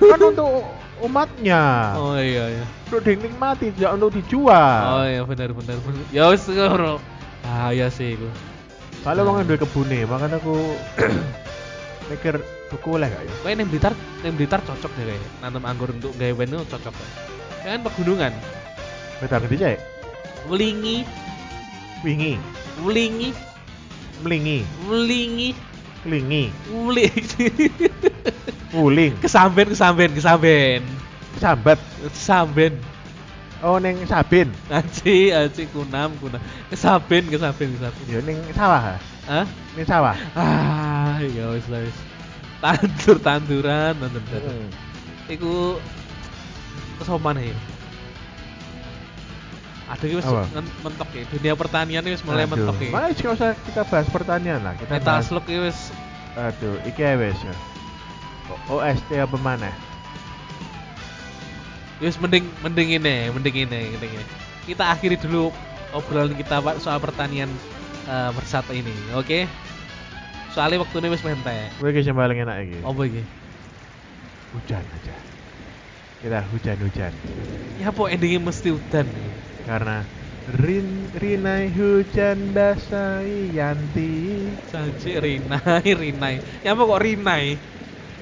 kan untuk umatnya. Oh iya iya. Untuk dinikmati, tidak untuk dijual. Oh iya benar benar benar. Ya wis ngono. Bahaya sih iku. Soalnya wong duwe kebune, makanya aku mikir tuku oleh gak ya? Kayak ning Blitar, ning Blitar cocok deh kayak. Nanam anggur untuk gawe itu cocok kayak. Kan pegunungan. Betar gede cek. Welingi, Wingi, welingi, melingi, welingi, kelingi, welingi. wuling, kesamben, kesamben, kesamben. sambat. Kesamben. Oh neng sabin. Aci, aci kunam, kunam. Kesaben, kesaben, kesaben. Ya neng sawah. ha? Hah? Ning sawah. Ah, ya wis lah wis. Tandur tanduran, tandur tanduran. Hmm. Iku kesopan ya. Ada wis mentok ya. Dunia pertanian wis mulai Aduh, mentok ya. Makanya gak usah kita bahas pertanian lah. Kita Metal bahas. slug wis Aduh, iki ae wis. ya. OST apa mana? wis mending mending ini, mending ini, mending ini. Kita akhiri dulu obrolan kita Pak soal pertanian eh, bersatu ini, oke? Soalnya waktunya wis mentek. Gue iki sing paling enak iki. Apa iki? Hujan aja. Kita hujan-hujan. Ya apa endingnya mesti udan. Karena Rin, Rinai hujan basahi Yanti Janji Rinai, Rinai. Ya apa kok Rinai?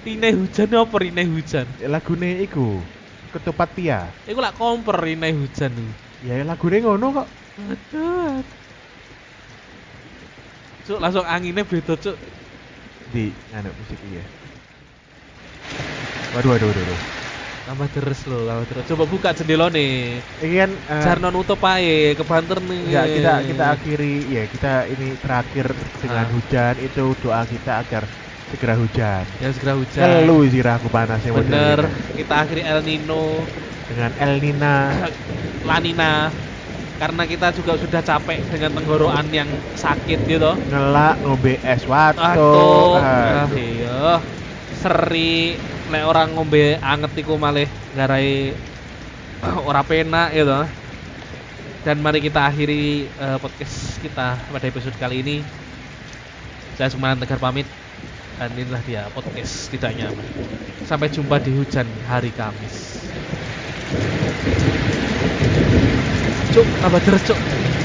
Rinai hujan apa Rinai hujan? Lagune iku Ketupat Pia Iku lak kompor Rinai hujan. Ya lagune ngono kok Aduh. Cuk, langsung anginnya beda, Cuk. Di anu musik iya Waduh waduh waduh, waduh. Tambah deres loh tambah deres. Coba buka jendela nih. Ini kan eh, Jarno nutup aja kebanter nih. Enggak, kita kita akhiri ya kita ini terakhir dengan Ah. hujan. Itu doa kita agar segera hujan. ya segera hujan. Kelu sirahku panasnya model bener. ini. kita akhiri El Nino. Dengan El Nina. Lanina karena kita juga sudah capek dengan tenggorokan yang sakit gitu. Ngelak ngombe es watu. Ah, iya. Seri nek orang ngombe anget iku malih ngarai ora penak gitu. Dan mari kita akhiri eh, podcast kita pada episode kali ini. Saya Sumana Tegar pamit dan inilah dia podcast tidak nyaman. Sampai jumpa di hujan hari Kamis. Cuk, tambah deres, Cuk.